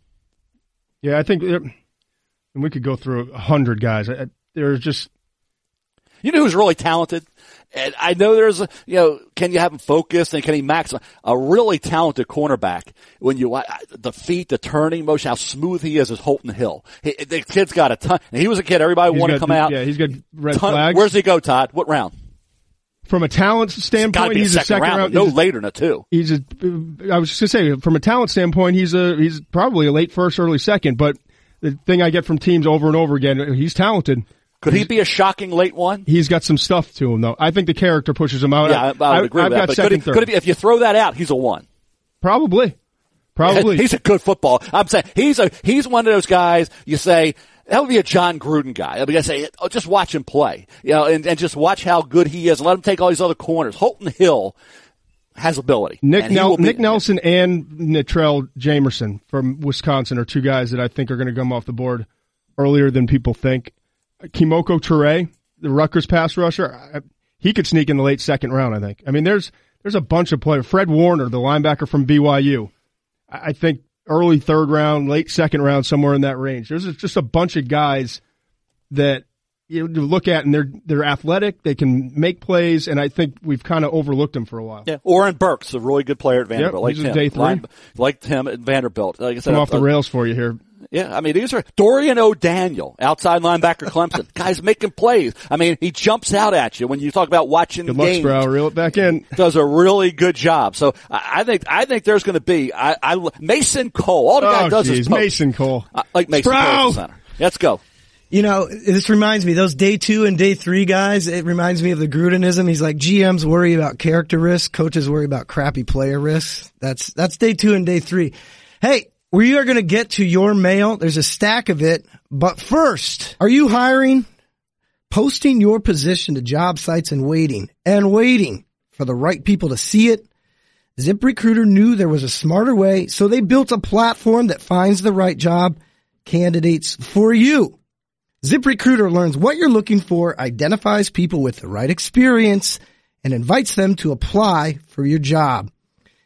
Yeah, I think, uh, and we could go through a hundred guys. Uh, there's just, you know who's really talented? And I know there's a, you know, can you have him focused and can he max a really talented cornerback when you, the feet, the turning motion, how smooth he is is Holton Hill. He, the kid's got a ton, he was a kid, everybody wanted to come out. Yeah, he's got red ton, flags. Where's he go, Todd? What round? From a talent standpoint, he's a second, round, round no later than a two. He's a. I was just gonna say, from a talent standpoint, he's a he's probably a late first, early second. But the thing I get from teams over and over again, he's talented. Could he be a shocking late one? He's got some stuff to him, though. I think the character pushes him out. Yeah, I, I would agree I've with that. But second, could, he, could be, if you throw that out, he's a one. Probably. Probably. He's a good football. I'm saying he's a he's one of those guys. You say that would be a Jon Gruden guy. I mean, I say, oh, just watch him play, you know, and, and just watch how good he is let him take all these other corners. Holton Hill has ability. Nick, Nel- be- Nick Nelson and Natrell Jamerson from Wisconsin are two guys that I think are going to come off the board earlier than people think. Kemoko Turay, the Rutgers pass rusher, he could sneak in the late second round, I think. I mean, there's, there's a bunch of players. Fred Warner, the linebacker from BYU. I think early third round, late second round, somewhere in that range. There's just a bunch of guys that you look at and they're they're athletic, they can make plays, and I think we've kind of overlooked them for a while. Yeah, Oren Burks, a really good player at Vanderbilt. Yep, like him. day three. Line, liked him at Vanderbilt. Like I said, Come off the rails for you here. Yeah, I mean these are Dorian O'Daniel, outside linebacker, Clemson. Guys making plays. I mean he jumps out at you when you talk about watching good games. Luck, Reel it back in. Does a really good job. So I, I think I think there's going to be I, I, Mason Cole. All the guy oh, does geez, is poke. Mason Cole. I like Mason Sprow. Cole center. Let's go. You know, this reminds me, those day two and day three guys, it reminds me of the Grudenism. He's like, GMs worry about character risk, coaches worry about crappy player risks. That's, that's day two and day three. Hey, we are going to get to your mail. There's a stack of it. But first, are you hiring? Posting your position to job sites and waiting and waiting for the right people to see it. ZipRecruiter knew there was a smarter way, so they built a platform that finds the right job candidates for you. ZipRecruiter learns what you're looking for, identifies people with the right experience, and invites them to apply for your job.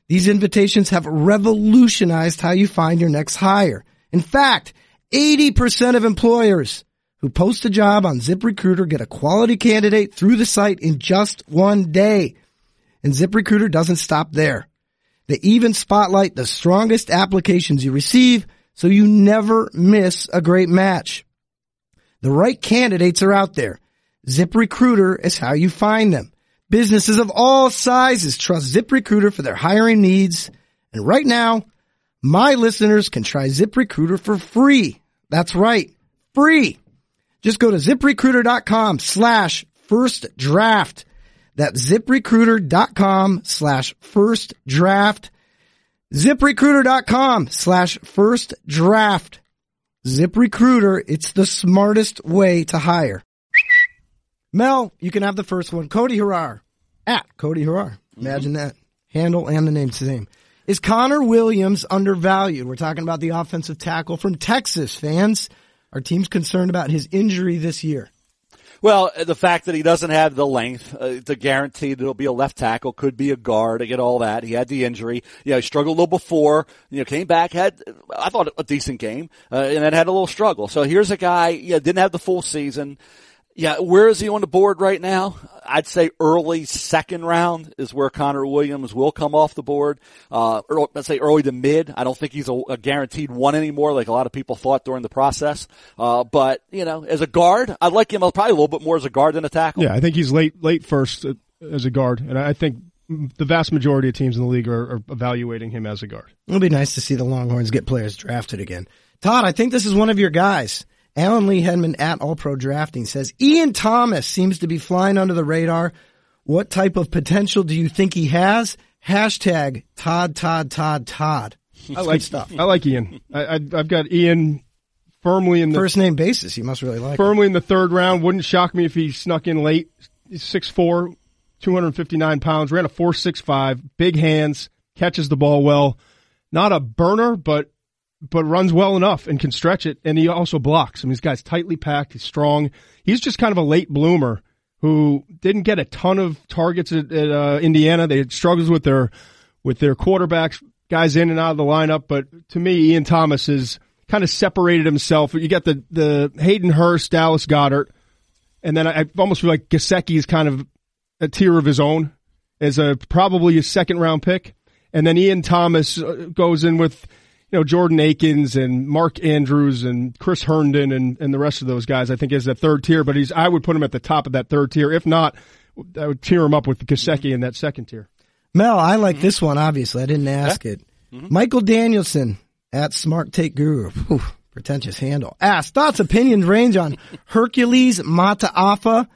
These invitations have revolutionized how you find your next hire. In fact, 80% of employers who post a job on ZipRecruiter get a quality candidate through the site in just one day. And ZipRecruiter doesn't stop there. They even spotlight the strongest applications you receive so you never miss a great match. The right candidates are out there. ZipRecruiter is how you find them. Businesses of all sizes trust ZipRecruiter for their hiring needs. And right now, my listeners can try ZipRecruiter for free. That's right. Free. Just go to ziprecruiter.com slash first draft. That's ziprecruiter.com slash first draft. ZipRecruiter.com slash first draft. ZipRecruiter, it's the smartest way to hire. Mel, you can have the first one. Cody Harrar. At Cody Harar. Imagine that. Handle and the name same. Is Connor Williams undervalued? We're talking about the offensive tackle from Texas fans. Our team's concerned about his injury this year. Well, the fact that he doesn't have the length uh, to guarantee that he'll be a left tackle, could be a guard, I get all that. He had the injury. You know, he struggled a little before, you know, came back, had, I thought a decent game, uh, and then had a little struggle. So here's a guy, know, didn't have the full season. Yeah, where is he on the board right now? I'd say early second round is where Connor Williams will come off the board. Uh, early, let's say early to mid. I don't think he's a, a, guaranteed one anymore, like a lot of people thought during the process. Uh, but you know, as a guard, I'd like him probably a little bit more as a guard than a tackle. Yeah, I think he's late, late first uh, as a guard, and I think the vast majority of teams in the league are, are evaluating him as a guard. It'll be nice to see the Longhorns get players drafted again. Todd, I think this is one of your guys. Alan Lee Hedman at All Pro Drafting says Ian Thomas seems to be flying under the radar. What type of potential do you think he has? Hashtag Todd Todd Todd Todd. I like stuff. I like Ian. I, have got Ian firmly in the first name basis. You must really like firmly him. in the third round. Wouldn't shock me if he snuck in late. He's 6'4", 259 pounds. Ran a four six five. Big hands. Catches the ball well. Not a burner, but but runs well enough and can stretch it. And he also blocks. I mean, this guy's tightly packed. He's strong. He's just kind of a late bloomer who didn't get a ton of targets at, at uh, Indiana. They had struggles with their with their quarterbacks, guys in and out of the lineup. But to me, Ian Thomas has kind of separated himself. You got the the Hayden Hurst, Dallas Goedert, and then I, I almost feel like Gesicki is kind of a tier of his own as a probably a second round pick. And then Ian Thomas uh, goes in with you know, Jordan Akins and Mark Andrews and Chris Herndon and, and the rest of those guys, I think is that third tier, but he's, I would put him at the top of that third tier. If not, I would tier him up with the Gesicki in that second tier. Mel, I like mm-hmm. this one, obviously. I didn't ask it. Mm-hmm. Michael Danielson at Smart Take Guru. Whew, pretentious handle. Ask thoughts, opinions range on Hercules Mataafa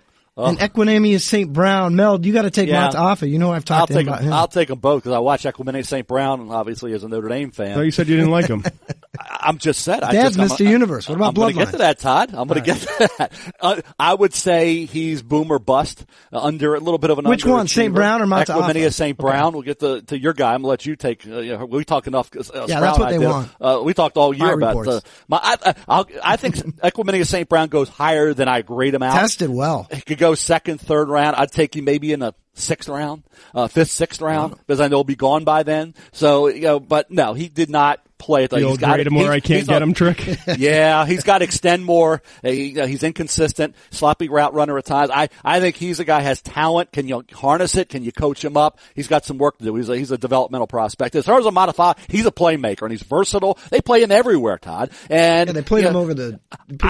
Oh. And Equanimeous St. Brown. Mel, you got to take yeah. Mataafa. You know I've talked I'll to him about him. I'll take them both because I watch Equanimeous St. Brown, obviously, as a Notre Dame fan. No, you said you didn't like him. I'm just said. I Dad's just, Mr. Universe. What about I'm going to get to that, Todd. I'm going right. to get to that. Uh, I would say he's boomer bust uh, under a little bit of an. Which one, St. Brown or Mataafa? Equanimeous St. Brown. Okay. We'll get to, to your guy. I'm going to let you take. Uh, you know, we talked enough. Uh, yeah, that's what they want. Uh, we talked all year my about the. My, I, I, I think Equanimeous St. Brown goes higher than I grade him out. Tested well. He could go second, third round. I'd take him maybe in the sixth round, uh, fifth, sixth round, because I know he'll be gone by then. So, you know, but no, he did not play it. The he's got, grade him where I can't get a, him trick. yeah, he's got to extend more. He, he's inconsistent, sloppy route runner at times. I, I think he's a guy has talent. Can you harness it? Can you coach him up? He's got some work to do. He's a, he's a developmental prospect. As far as a Mataafa, he's a playmaker and he's versatile. They play him everywhere, Todd. And yeah, they play him know, over the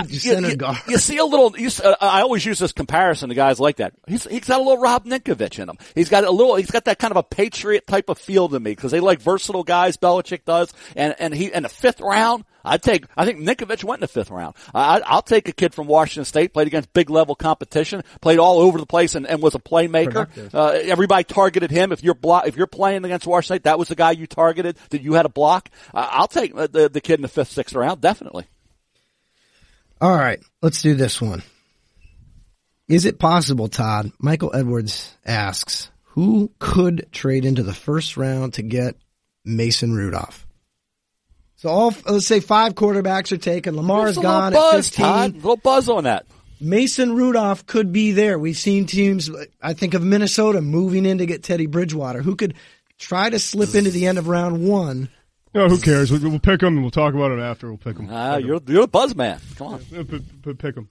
center you, guard. You see a little, you, uh, I always use this comparison to guys like that. He's, he's got a little Rob Ninkovich in him. He's got a little, he's got that kind of a patriot type of feel to me because they like versatile guys, Belichick does. And, and he, and the fifth round, I'd take, I think Ninkovich went in the fifth round. I, will take a kid from Washington State, played against big level competition, played all over the place and, and was a playmaker. Uh, everybody targeted him. If you're block, if you're playing against Washington State, that was the guy you targeted that you had a block. Uh, I'll take the, the kid in the fifth, sixth round, definitely. All right, let's do this one. Is it possible, Todd? Michael Edwards asks, who could trade into the first round to get Mason Rudolph? So all let's say five quarterbacks are taken. Lamar's gone buzz, at 15. Todd. little buzz on that. Mason Rudolph could be there. We've seen teams, I think of Minnesota moving in to get Teddy Bridgewater, who could try to slip into the end of round one. No, who cares? We'll, pick them and we'll talk about it after. We'll pick them. Ah, you're you're a buzz man. Come on, yeah, pick them.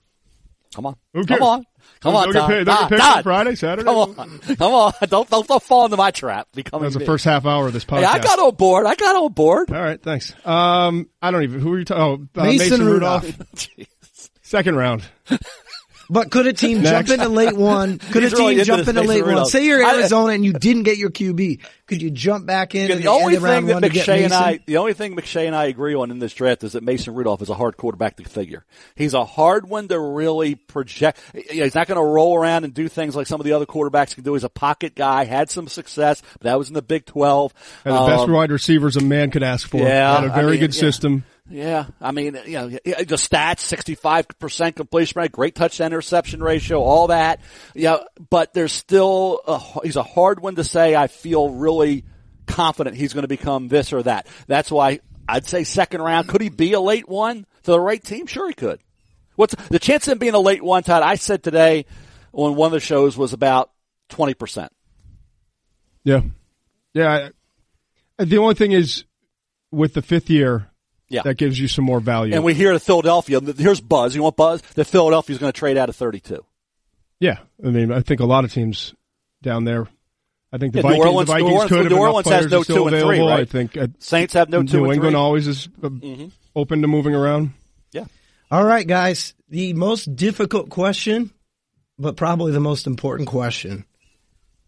Come on. Come on. Come on, don't get paid, don't get paid on Friday, Saturday. Come on, come on! Don't don't, don't fall into my trap. Becoming That's the first half hour of this podcast. Hey, I got on board. I got on board. All right, thanks. Um, I don't even. Who are you talking? Oh, uh, Mason, Mason Rudolph. Rudolph. Second round. But could a team jump into late one? Could He's a team really jump into late one? Say you're Arizona and you didn't get your QB. Could you jump back in? Yeah, the, the only thing that McShay and I, the only thing McShay and I agree on in this draft is that Mason Rudolph is a hard quarterback to figure. He's a hard one to really project. He's not going to roll around and do things like some of the other quarterbacks can do. He's a pocket guy, had some success, but that was in the Big 12. And the um, best wide receivers a man could ask for. Yeah. Had a very I mean, good yeah. system Yeah, I mean, you know, the stats, 65% completion rate, great touch interception ratio, all that. Yeah, but there's still, a, he's a hard one to say. I feel really confident he's going to become this or that. That's why I'd say second round. Could he be a late one to the right team? Sure he could. What's the chance of him being a late one, Todd? I said today on one of the shows was about 20%. Yeah. Yeah. The only thing is with the fifth year, Yeah. that gives you some more value. And we hear the Philadelphia, here's Buzz. You want Buzz? That Philadelphia's going to trade out of 32. yeah. I mean, I think a lot of teams down there. I think the Yeah, New Vikings, Orleans- the Vikings New Orleans- could have New enough Orleans has no are still two and three, right? I think uh, Saints have no two New and New England three. always is uh, open to moving around. Yeah. All right, guys. The most difficult question, but probably the most important question.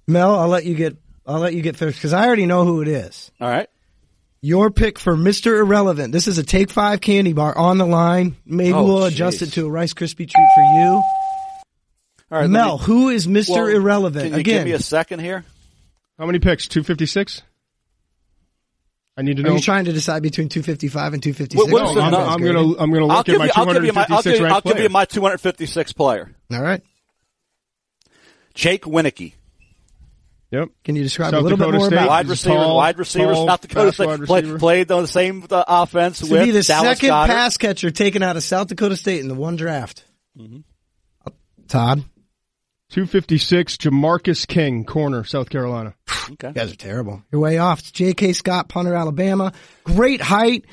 Mel, I'll let you get. I'll let you get first because I already know who it is. All right. Your pick for Mr. Irrelevant. This is a Take Five candy bar on the line. Maybe Oh, we'll adjust jeez. it to a Rice Krispie treat for you. All right. Mel, me- who is Mr. well, Irrelevant? Can you Again, give me a second here? How many picks? Two fifty six. I need to are know. you trying to decide between 255 and 256? What- what No, the I'm. I'm gonna I'm gonna I'll look at my you, I'll give my, 256 I'll give you player. my 256 player. All right. Jake Wieneke. Yep. Can you describe South a little Dakota bit more State. about Wide He's receiver, tall, wide receiver, tall, South Dakota State. wide Play, played on the same uh, offense to with be the Dallas second Goddard. pass catcher taken out of South Dakota State in the one draft? Mm-hmm. Todd, 256, Jamarcus King, corner, South Carolina. Okay. you guys are terrible. You're way off. It's J.K. Scott, punter, Alabama. Great height,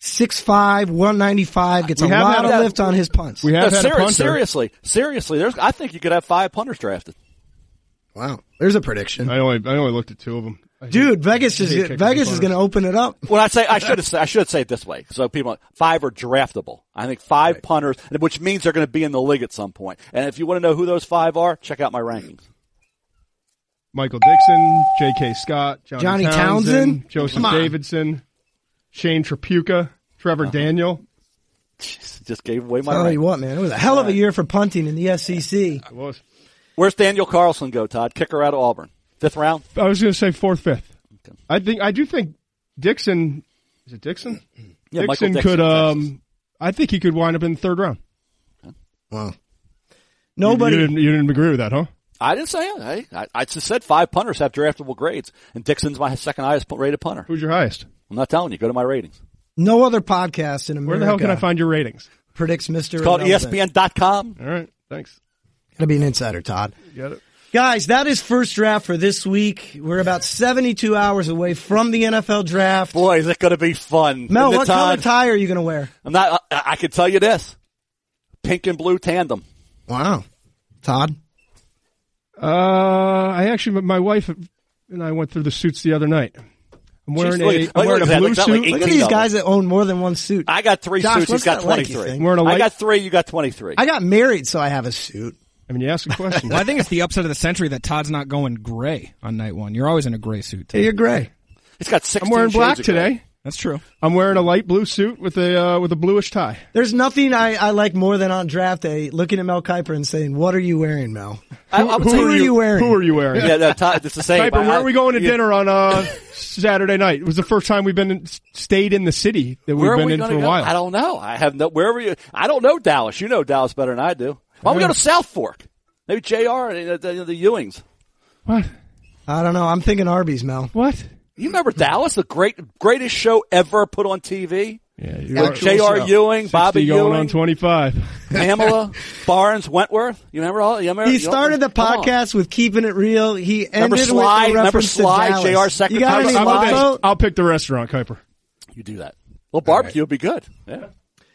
6'5", 195. Gets a We have lot of that- lift on his punts. We No, have had seri- a punter. seriously, seriously, there's, I think you could have five punters drafted. Wow. There's a prediction. I only I only looked at two of them. I hate- Dude, Vegas is hate kicking Vegas is going to open it up. When I say I should have I should say it this way, so people five are draftable. I think five punters, which means they're going to be in the league at some point. And if you want to know who those five are, check out my rankings. Michael Dixon, J.K. Scott, Johnny, Johnny Townsend, Townsend? Joseph Davidson, Shane Tripucka, Trevor uh-huh. Daniel. Just gave away my Tell you what, man, it was a hell of a year for punting in the SEC. I was Where's Daniel Carlson go, Todd? Kicker out of Auburn, fifth round. I was going to say fourth, fifth. Okay. I think I do think Dixon is it Dixon? Yeah, Dixon Dixon, could um I think he could wind up in the third round. Wow. Nobody. you didn't, you didn't agree with that, huh? I didn't say it. Hey, I, I just said five punters have draftable grades, and Dixon's my second highest rated punter. Who's your highest? I'm not telling you. Go to my ratings. No other podcast in America Where the hell can I find your ratings? predicts Mr. It's called ESPN.com. All right, thanks. Gotta be an insider, Todd. Got it. Guys, that is first draft for this week. We're about 72 hours away from the NFL draft. Boy, is it going to be fun. Mel, what color Todd? tie are you going to wear? I'm not. I, I can tell you this: pink and blue tandem. Wow. Todd? Uh, I actually, my wife and I went through the suits the other night. I'm wearing look- a, look I'm wearing at a blue that, suit. eight- Look at these guys that own more than one suit. I got three Josh, suits. He's what's got that like, you 23. think? Wearing a I got three. You got 23. I got married, so I have a suit. I mean, you ask a question. Well, I think it's the upset of the century that Todd's not going gray on night one. You're always in a gray suit. Hey, you're gray. He's got 16 I'm wearing black today. That's true. I'm wearing a light blue suit with a uh, with a bluish tie. There's nothing I, I like more than on draft day looking at Mel Kiper and saying, what are you wearing, Mel? I, I would Who say are you wearing? Who are you wearing? Yeah, no, Todd, it's the same. Piper, I- where are we going to yeah. dinner on uh, Saturday night? It was the first time we've been in, stayed in the city that we've Where are been we in gonna for a go? while. I don't know. I have no. Wherever you, I don't know Dallas. You know Dallas better than I do. Why don't we go to South Fork? Maybe Jr. and uh, the, the Ewings. What? I don't know. I'm thinking Arby's, Mel. What? You remember Dallas, the great greatest show ever put on TV? Yeah, you With are Actual J.R. show. Ewing, 60 Bobby going Ewing, on 25. Pamela Barnes, Wentworth. You remember all? You remember, He you started the come on. podcast with keeping it real. He Remember ended Sly? with a Remember reference Sly, to Dallas. J.R. secretary? You got any How about love this? vote? I'll pick the restaurant, Kiper. You do that. Well, barbecue would be good. Yeah.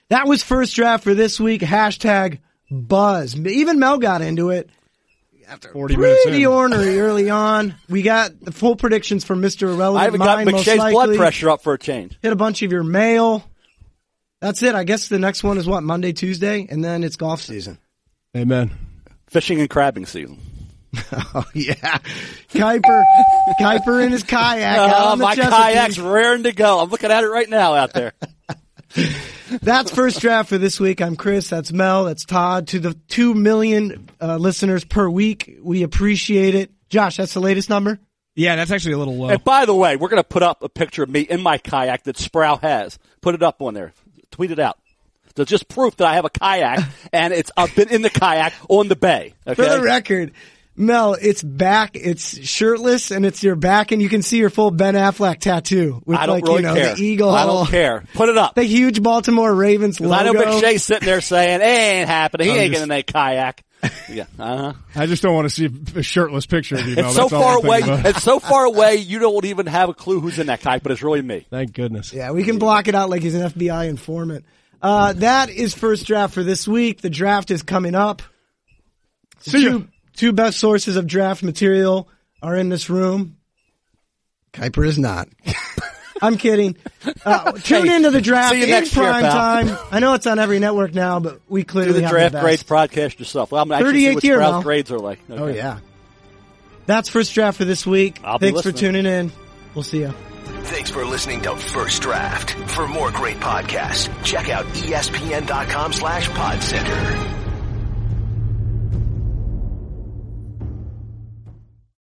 That was first draft for this week. Hashtag buzz. Even Mel got into it. after 40 minutes Pretty in. ornery early on. We got the full predictions for Mr. Irrelevant. I haven't got Mine, McShay's blood pressure up for a change. Hit a bunch of your mail. That's it. I guess the next one is what Monday, Tuesday, and then it's golf season. Amen. Fishing and crabbing season. Oh yeah, Kiper, Kiper in his kayak. Oh, out Oh, on the my Chesapeake. kayak's raring to go. I'm looking at it right now out there. That's first draft for this week. I'm Chris. That's Mel. That's Todd. To the two million uh, listeners per week, we appreciate it. Josh, that's the latest number. Yeah, that's actually a little low. And by the way, we're going to put up a picture of me in my kayak that Sprow has. Put it up on there. tweet it out. There's just proof that I have a kayak and it's I've been in the kayak on the bay. Okay. For the record, Mel, it's back, it's shirtless, and it's your back, and you can see your full Ben Affleck tattoo with I don't like really you know care. the eagle, I don't care. Put it up. the huge Baltimore Ravens logo. I know McShay's sitting there saying, "It ain't happening. He I'm ain't just- getting in that kayak." Yeah. Uh huh. I just don't want to see a shirtless picture of you. Mel. It's so That's far I'm away. about. It's so far away. You don't even have a clue who's in that kayak, but it's really me. Thank goodness. Yeah, we can block it out like he's an FBI informant. Uh, that is first draft for this week. The draft is coming up. See ya. Two, two best sources of draft material are in this room. Kiper is not. I'm kidding. Uh, tune Hey, into the draft see you in next year, prime pal. time. I know it's on every network now, but we Do clearly the have draft the grades best. broadcast yourself. Well, I'm actually see 38th what year, Sprow's Mel. grades are like. Oh yeah. That's first draft for this week. I'll Thanks for tuning in. We'll see you. Thanks for listening to First Draft. For more great podcasts, check out espn.com slash podcenter.